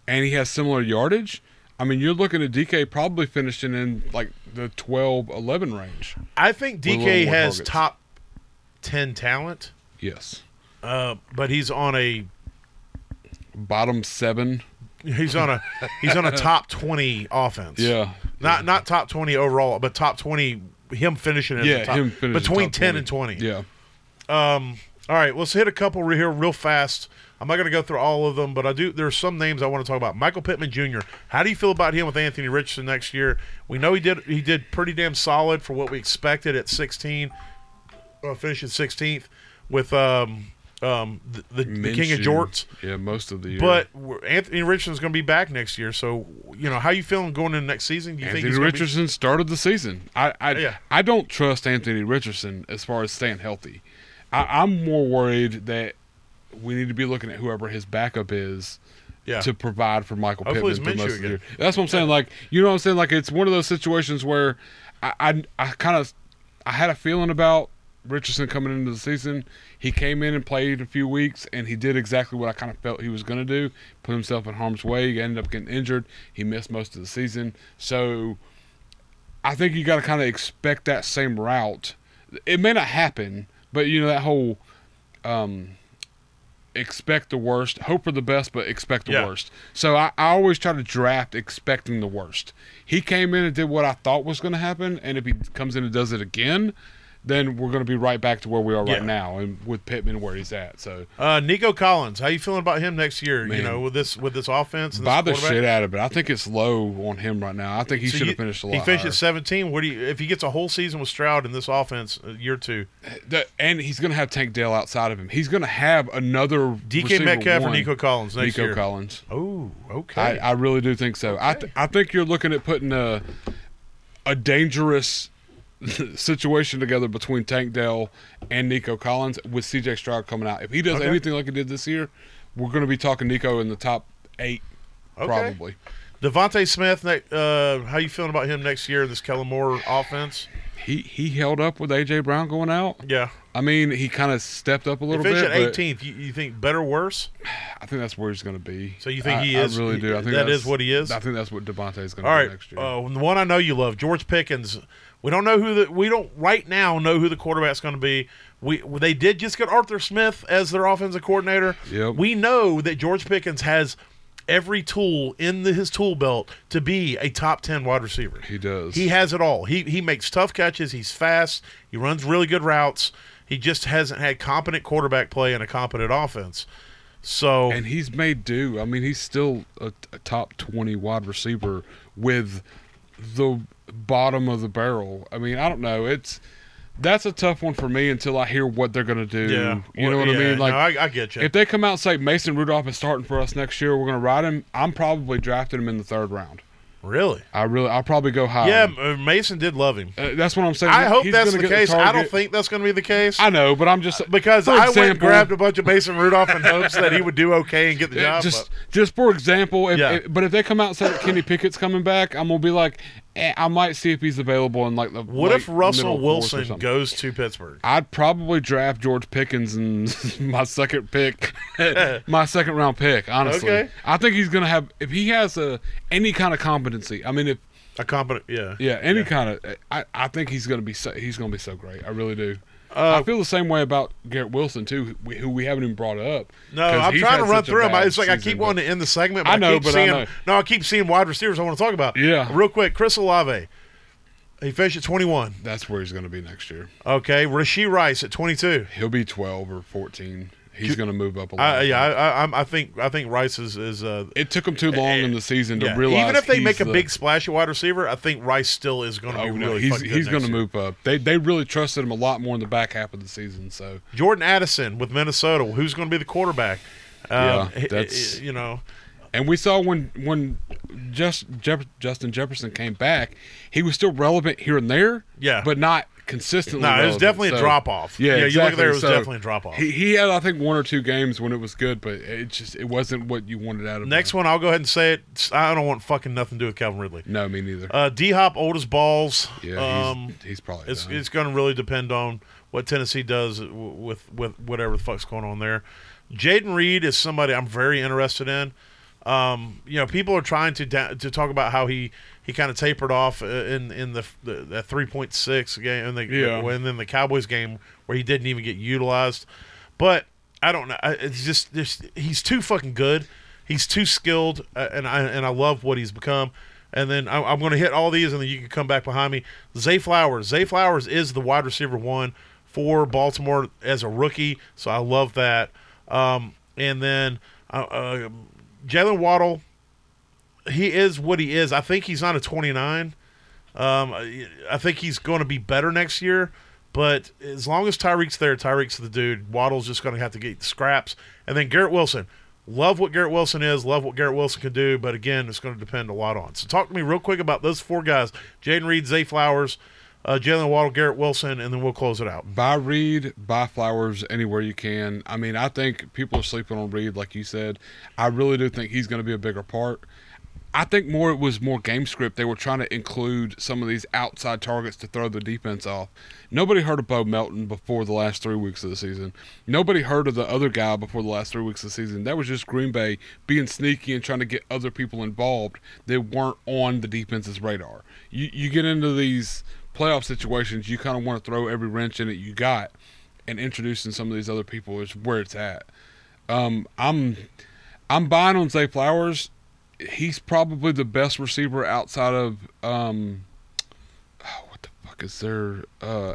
and he has similar yardage, I mean you're looking at DK probably finishing in like the 12 11 range. I think With a little DK has targets. top 10 talent, Yes. Uh, but he's on a Bottom 7. he's on a he's on a top 20 offense. Yeah. Not not top 20 overall, but top 20 him finishing Yeah, top, him finishing between top 10 and 20. Yeah. Um, all right, let's hit a couple re- here real fast. I'm not going to go through all of them, but I do. There's some names I want to talk about. Michael Pittman Jr. How do you feel about him with Anthony Richardson next year? We know he did. He did pretty damn solid for what we expected at 16, uh, finishing 16th with um, um, the, the, the king of jorts. Yeah, most of the year. But Anthony Richardson's going to be back next year. So you know how you feeling going into next season? Do you Anthony think gonna be- Richardson started the season. I I, Yeah. I don't trust Anthony Richardson as far as staying healthy. I, I'm more worried that we need to be looking at whoever his backup is yeah. to provide for Michael Hopefully Pittman for most of the year. That's what I'm saying. Like you know what I'm saying. Like it's one of those situations where I I, I kind of I had a feeling about Richardson coming into the season. He came in and played a few weeks, and he did exactly what I kind of felt he was going to do. Put himself in harm's way. He ended up getting injured. He missed most of the season. So I think you got to kind of expect that same route. It may not happen, but you know that whole um, expect the worst, hope for the best, but expect the Yeah. worst. So I, I always try to draft expecting the worst. He came in and did what I thought was going to happen, and if he comes in and does it again, then we're going to be right back to where we are Yeah. right now, and with Pittman where he's at. So Uh, Nico Collins, how you feeling about him next year? You know, with this with this offense. And this buy the shit out of it. I think it's low on him right now. I think he So should have finished a lot He finished higher. at 17. What do you if he gets a whole season with Stroud in this offense, uh, year two? That- and he's going to have Tank Dell outside of him. He's going to have another DK Metcalf or Nico Collins next Nico year? Nico Collins. Oh, okay. I really do think so. I th- I think you're looking at putting a a dangerous situation together between Tank Dell and Nico Collins with CJ Stroud coming out. If he does Okay. anything like he did this year, we're going to be talking Nico in the top eight Okay. probably. DeVonta Smith, uh, how you feeling about him next year in this Kellen Moore offense? He he held up with AJ Brown going out. Yeah, I mean, he kind of stepped up a little bit. at 18th. You, you think better, or worse? I think that's where he's going to be. So you think I- he I is- really do. I think that's- what he is? I think that's what DeVonta is going to right, be next year. uh, the one I know you love, George Pickens. We don't know who the we don't right now know who the quarterback's going to be. We they did just get Arthur Smith as their offensive coordinator. Yep. We know that George Pickens has every tool in the, his tool belt to be a top ten wide receiver. he does. He has it all. He he makes tough catches. He's fast. He runs really good routes. He just hasn't had competent quarterback play and a competent offense. So and he's made do. I mean, he's still a, a top twenty wide receiver with the bottom of the barrel. I mean, I don't know. It's that's a tough one for me until I hear what they're going to do. yeah, you know what I mean? Like, no, I, I get you. if they come out and say Mason Rudolph is starting for us next year, we're going to ride him. I'm probably drafting him in the third round. really? I really, I'll probably go high. Yeah, uh, Mason did love him. Uh, that's what I'm saying. I hope He's that's gonna the case. I don't think that's going to be the case. I know, but I'm just because for I went and grabbed a bunch of Mason Rudolph in hopes that he would do okay and get the Uh, job. just just for example, if, Yeah. if- but if they come out and say that Kenny Pickett's coming back, I'm gonna be like, Eh, I might see if he's available in like the. what if Russell middle fourth or Wilson goes to Pittsburgh? I'd probably draft George Pickens and my second pick, my second round pick. Honestly, Okay. I think he's gonna have if he has a any kind of competency. I mean, if A competent, yeah, yeah, any Yeah. kind of, eh, I, I think he's gonna be so, he's gonna be so great. I really do. Uh, I feel the same way about Garrett Wilson too, who we, haven't even brought up. No, I'm trying to run through them. bad It's like I keep wanting to end the segment. But I I, know, keep but I know. No, I keep seeing wide receivers I want to talk about. Yeah. real quick, Chris Olave. He finished at 21. That's where he's gonna be next year. Okay, Rashee Rice at 22. He'll be 12 or 14. He's going to move up a lot. I, yeah, I, I, I'm- think I think Rice is is uh, it took him too long in the season to yeah. realize. even if they make a the- big splash at wide receiver, I think Rice still is going to oh, be no, really he's good he's going to move up. They they really trusted him a lot more in the back half of the season. So Jordan Addison with Minnesota. Who's going to be the quarterback? Um, Yeah, that's- you know. and we saw when when just Jeff, Justin Jefferson came back, he was still relevant here and there. Yeah. but not consistently. No, it was relevant. definitely a drop off. Yeah, yeah. You look there, it was So definitely a drop off. He he had I think one or two games when it was good, but it just it wasn't what you wanted out of Next him. one, I'll go ahead and say it. I don't want fucking nothing to do with Calvin Ridley. No, me neither. Uh, D Hop, old as balls. yeah, um, he's, he's probably it's done. it's going to really depend on what Tennessee does with with whatever the fuck's going on there. Jayden Reed is somebody I'm very interested in. Um, you know, people are trying to da- to talk about how he, he kind of tapered off uh, in in the the, the three point six game and the Yeah. and then the Cowboys game where he didn't even get utilized. But I don't know. It's just this. He's too fucking good. He's too skilled, uh, and I and I love what he's become. And then I, I'm going to hit all these, and then you can come back behind me. Zay Flowers. Zay Flowers is the wide receiver one for Baltimore as a rookie, so I love that. Um, and then uh, uh, Jalen Waddle. He is what he is. I think he's not a 29. Um, I think he's going to be better next year. But as long as Tyreek's there, Tyreek's the dude. Waddle's just going to have to get scraps. And then Garrett Wilson. Love what Garrett Wilson is. Love what Garrett Wilson can do. But again, it's going to depend a lot on. So talk to me real quick about those four guys: Jayden Reed, Zay Flowers, uh, Jalen Waddle, Garrett Wilson, and then we'll close it out. buy Reed, buy Flowers anywhere you can. I mean, I think people are sleeping on Reed, like you said. I really do think he's going to be a bigger part. I think more it was more game script. They were trying to include some of these outside targets to throw the defense off. Nobody heard of Bo Melton before the last three weeks of the season. Nobody heard of the other guy before the last three weeks of the season. That was just Green Bay being sneaky and trying to get other people involved that weren't on the defense's radar. You you get into these playoff situations, you kind of want to throw every wrench in it you got, and introducing some of these other people is where it's at. Um, I'm I'm buying on Zay Flowers. He's probably the best receiver outside of um, oh, what the fuck is there? Uh,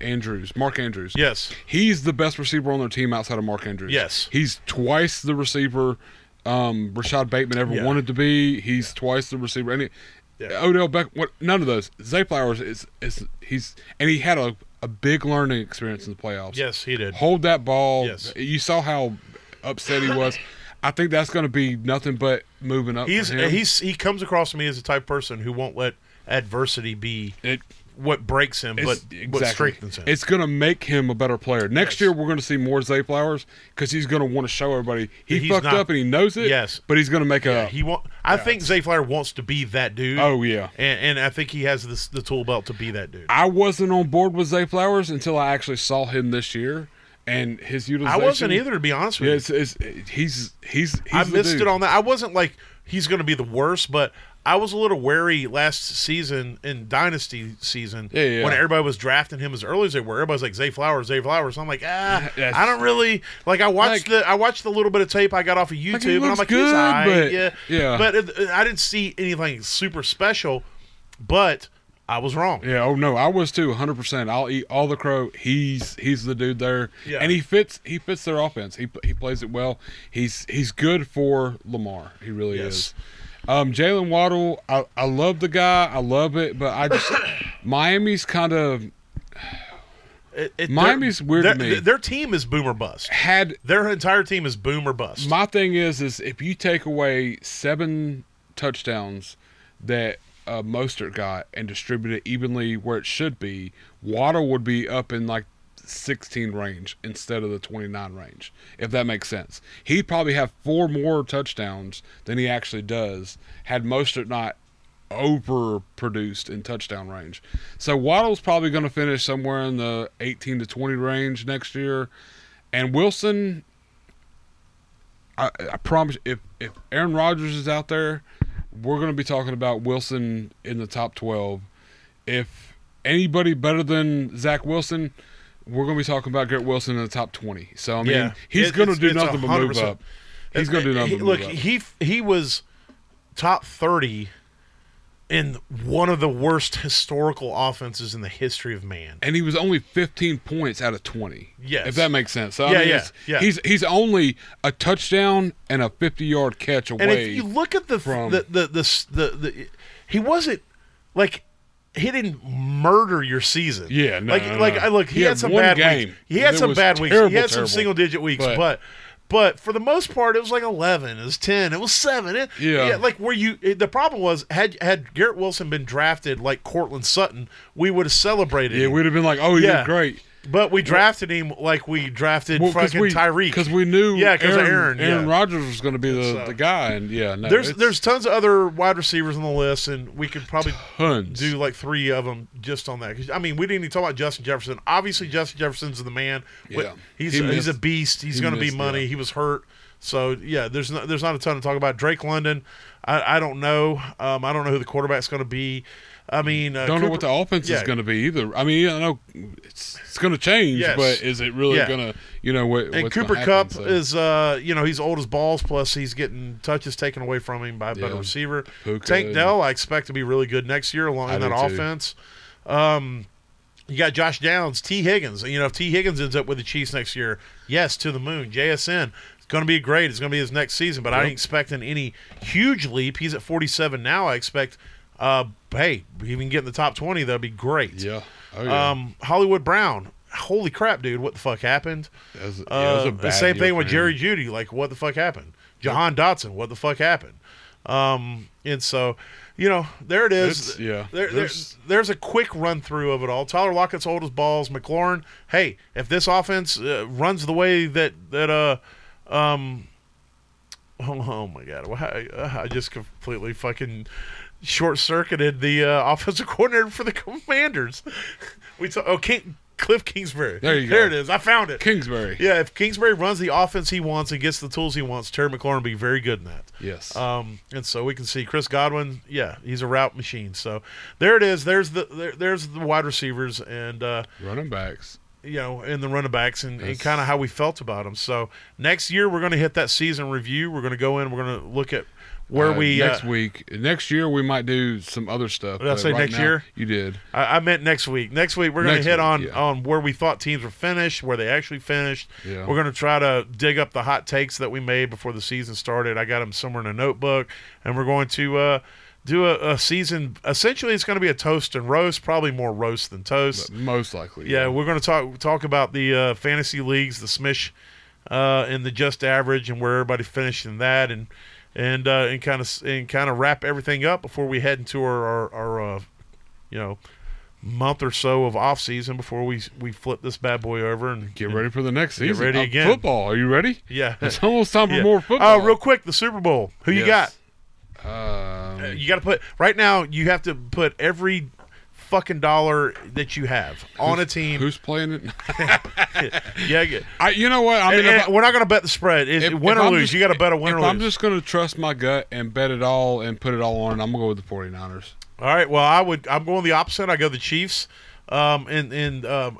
Andrews, Mark Andrews. Yes. He's the best receiver on their team outside of Mark Andrews. Yes. He's twice the receiver um, Rashod Bateman ever Yeah. wanted to be. He's twice the receiver. Any Yeah. Odell Beck, what? None of those. Zay Flowers is is he's and he had a, a big learning experience in the playoffs. Yes, he did. Hold that ball. Yes. You saw how upset he was. I think that's going to be nothing but moving up. He's he's he comes across to me as the type of person who won't let adversity be It- what breaks him, but It's- what strengthens him. It's going to make him a better player. Next Yes. year, we're going to see more Zay Flowers because he's going to want to show everybody he He's fucked not- up and he knows it. Yes. but he's going to make a. he want. I think Zay Flower wants to be that dude. oh yeah. and, and I think he has this, the tool belt to be that dude. I wasn't on board with Zay Flowers until I actually saw him this year, and his utilization. I wasn't either, to be honest with Yeah, you. it's, it's, he's he's. he's I missed dude. it on that. I wasn't like he's going to be the worst, but I was a little wary last season in Dynasty season Yeah, yeah. when everybody was drafting him as early as they were. Everybody's like Zay Flowers, Zay Flowers. I'm like, ah, That's- I don't really like. I watched Like- the I watched the little bit of tape I got off of YouTube, he and I'm like, good, right, but- yeah, yeah. But it, I didn't see anything super special. But I was wrong. Yeah. Oh no, I was too. 100. percent I'll eat all the crow. He's he's the dude there, Yeah. and he fits he fits their offense. He he plays it well. He's he's good for Lamar. He really Yes. is. Um, Jalen Waddle, I, I love the guy. I love it, but I just Miami's kind of It- it- Miami's weird to me. Their team is boomer bust. had Their entire team is boomer bust. My thing is, is if you take away seven touchdowns that uh, Mostert got and distribute it evenly where it should be, Waddle would be up in like 16 range instead of the 29 range, if that makes sense. He'd probably have four more touchdowns than he actually does had Mostert not overproduced in touchdown range. So Waddle's probably going to finish somewhere in the 18 to 20 range next year. And Wilson, I, I promise if if Aaron Rodgers is out there, we're going to be talking about Wilson in the top 12. If anybody better than Zach Wilson, we're going to be talking about Garrett Wilson in the top 20. So I mean, Yeah. he's It- going to do nothing but move up. He's going to do nothing He- but look, move up. he he was top thirty in one of the worst historical offenses in the history of man. and he was only 15 points out of 20. Yes. if that makes sense. So, I Yeah, mean, yeah, yeah. He's he's only a touchdown and a 50 yard catch away. And if you look at the from- the, the the the the he wasn't like he didn't murder your season. Yeah, no, like no, like. I look, he, He had, had some bad game weeks. He had some bad weeks. he had some single digit weeks, But- but but for the most part, it was like eleven, it was ten, it was seven. It, Yeah. like where you it- the problem was had had Garrett Wilson been drafted like Courtland Sutton, we would have celebrated. yeah, him. we'd have been like, oh, he Yeah. did great. But we drafted him like we drafted Well, fucking we, Tyreek. because we knew yeah because Aaron, Aaron, yeah. Rodgers was going to be the, So- the guy, and yeah, no, there's there's tons of other wide receivers on the list, and we could probably tons. do like three of them just on that. I mean, we didn't even talk about Justin Jefferson. Obviously, Justin Jefferson's the man. Yeah. he's He he's a beast. He's he going to be money. yeah. He was hurt, so yeah. There's not there's not a ton to talk about. Drake London, I, I don't know. Um, I don't know who the quarterback's going to be. I mean, uh, don't know what the offense yeah. is going to be either. I mean, I know it's it's going to change, Yes. but is it really Yeah. going to, you know, what? And Cooper gonna Cup so. is, uh, you know, he's old as balls. Plus, he's getting touches taken away from him by a better Yeah. receiver. Puka Tank Dell, I expect to be really good next year along I in that offense. Um, you got Josh Downs, Tee Higgins. You know, if Tee Higgins ends up with the Chiefs next year, yes, to the moon. JSN, it's going to be great. It's going to be his next season, but I ain't expecting any huge leap. He's at 47 now. I expect, uh, hey, even get in the top 20, that'd be great. yeah, oh, yeah. Um, Hollywood Brown. Holy crap, dude! What the fuck happened? That was- yeah, it was a Uh, same thing with. Jerry Jeudy. Like, what the fuck happened? Jahan Dotson. What the fuck happened? Um, and so, you know, there it is. It's- yeah, There, there's- there's a quick run through of it all. Tyler Lockett's old as balls. McLaurin. Hey, if this offense uh, runs the way that that uh um. Oh, oh my god! I, uh, I just completely fucking short circuited the uh, offensive coordinator for the Commanders. we talk, oh King, Cliff Kingsbury. There you There go. it is. I found it. Kingsbury. Yeah, if Kingsbury runs the offense he wants and gets the tools he wants, Terry McLaurin will be very good in that. Yes. Um, and so we can see Chris Godwin. Yeah, he's a route machine. So there it is. There's the there, there's the wide receivers and uh, Running backs. you know and the running backs and, and kind of how we felt about them. So next year we're going to hit that season review. We're going to go in. We're going to look at where Uh, we next uh, week, next year we might do some other stuff. Did I but say right next now- year? You did. I, I meant next week. Next week we're going to hit week, on yeah. on where we thought teams were finished, where they actually finished. Yeah. We're going to try to dig up the hot takes that we made before the season started. I got them somewhere in a notebook, and we're going to uh, do a, a season. Essentially, it's going to be a toast and roast, probably more roast than toast. Most likely. Yeah, we're going to talk talk about the uh, fantasy leagues, the Smish, uh, and the just average, and where everybody finished in that, and and uh, and kind of and kind of wrap everything up before we head into our our, our uh, you know month or so of off season before we we flip this bad boy over and Get ready for the next Get season. ready Uh, again. Football. Are you ready? Yeah. It's almost time for Yeah. more football. Oh, real quick, the Super Bowl. Who you got? got? Um, Uh, You got to put right now. You have to put every fucking dollar that you have on a team. Who's playing it? Yeah, yeah. I, you know what? I mean, And- and I- we're not going to bet the spread. It's if- win if or I'm lose. just- you got to bet a win or I'm just going to trust my gut and bet it all and put it all on I'm going to go with the 49ers. All right. Well, I would. I'm going the opposite. I go the Chiefs. Um, and and um,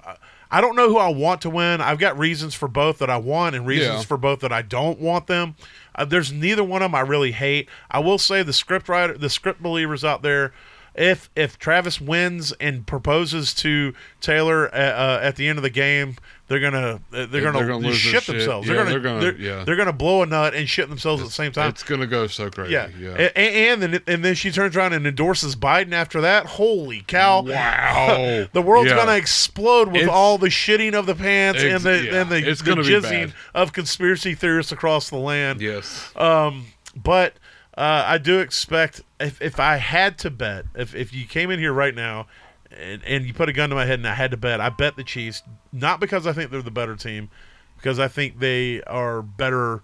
I don't know who I want to win. I've got reasons for both that I want and reasons Yeah. for both that I don't want them. Uh, there's neither one of them I really hate. I will say the script writer, the script believers out there. If if Travis wins and proposes to Taylor uh, uh, at the end of the game, they're gonna uh, they're, gonna, they're gonna their shit shit. themselves. Yeah, they're gonna they're gonna- they're, yeah. they're gonna blow a nut and shit themselves at the same time. It's going to go so crazy. Yeah, Yeah. A- A- And, then and then she turns around and endorses Biden after that. Holy cow! Wow. the world's Yeah. gonna explode with It's- all the shitting of the pants and the yeah, and the, it's the jizzing of conspiracy theorists across the land. yes. Um, but uh, I do expect if if I had to bet, if if you came in here right now. And, and you put a gun to my head and I had to bet. I bet the Chiefs, not because I think they're the better team, because I think they are better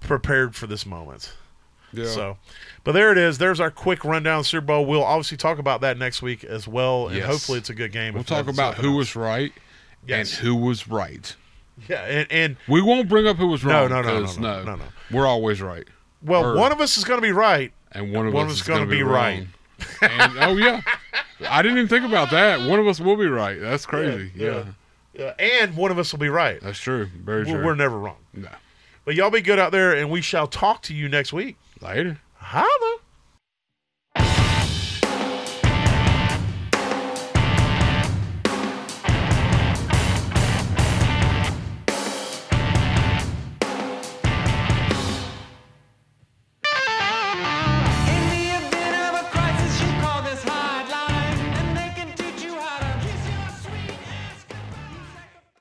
prepared for this moment. yeah. So, but there it is. There's our quick rundown of Super Bowl. We'll obviously talk about that next week as well, and Yes. hopefully it's a good game. we'll talk about who else. was right Yes. and who was right. yeah, and, and We won't bring up who was No, wrong. no, no, no, 'cause no, no, no. We're always right. Well, one of us is going to be right. And one of One us is gonna be be right. and, oh, yeah. I didn't even think about that. One of us will be right. That's crazy. Yeah, Yeah. Uh, and one of us will be right. That's true. Very We're, true. we're never wrong. no. But y'all be good out there, and we shall talk to you next week. Later. Holla.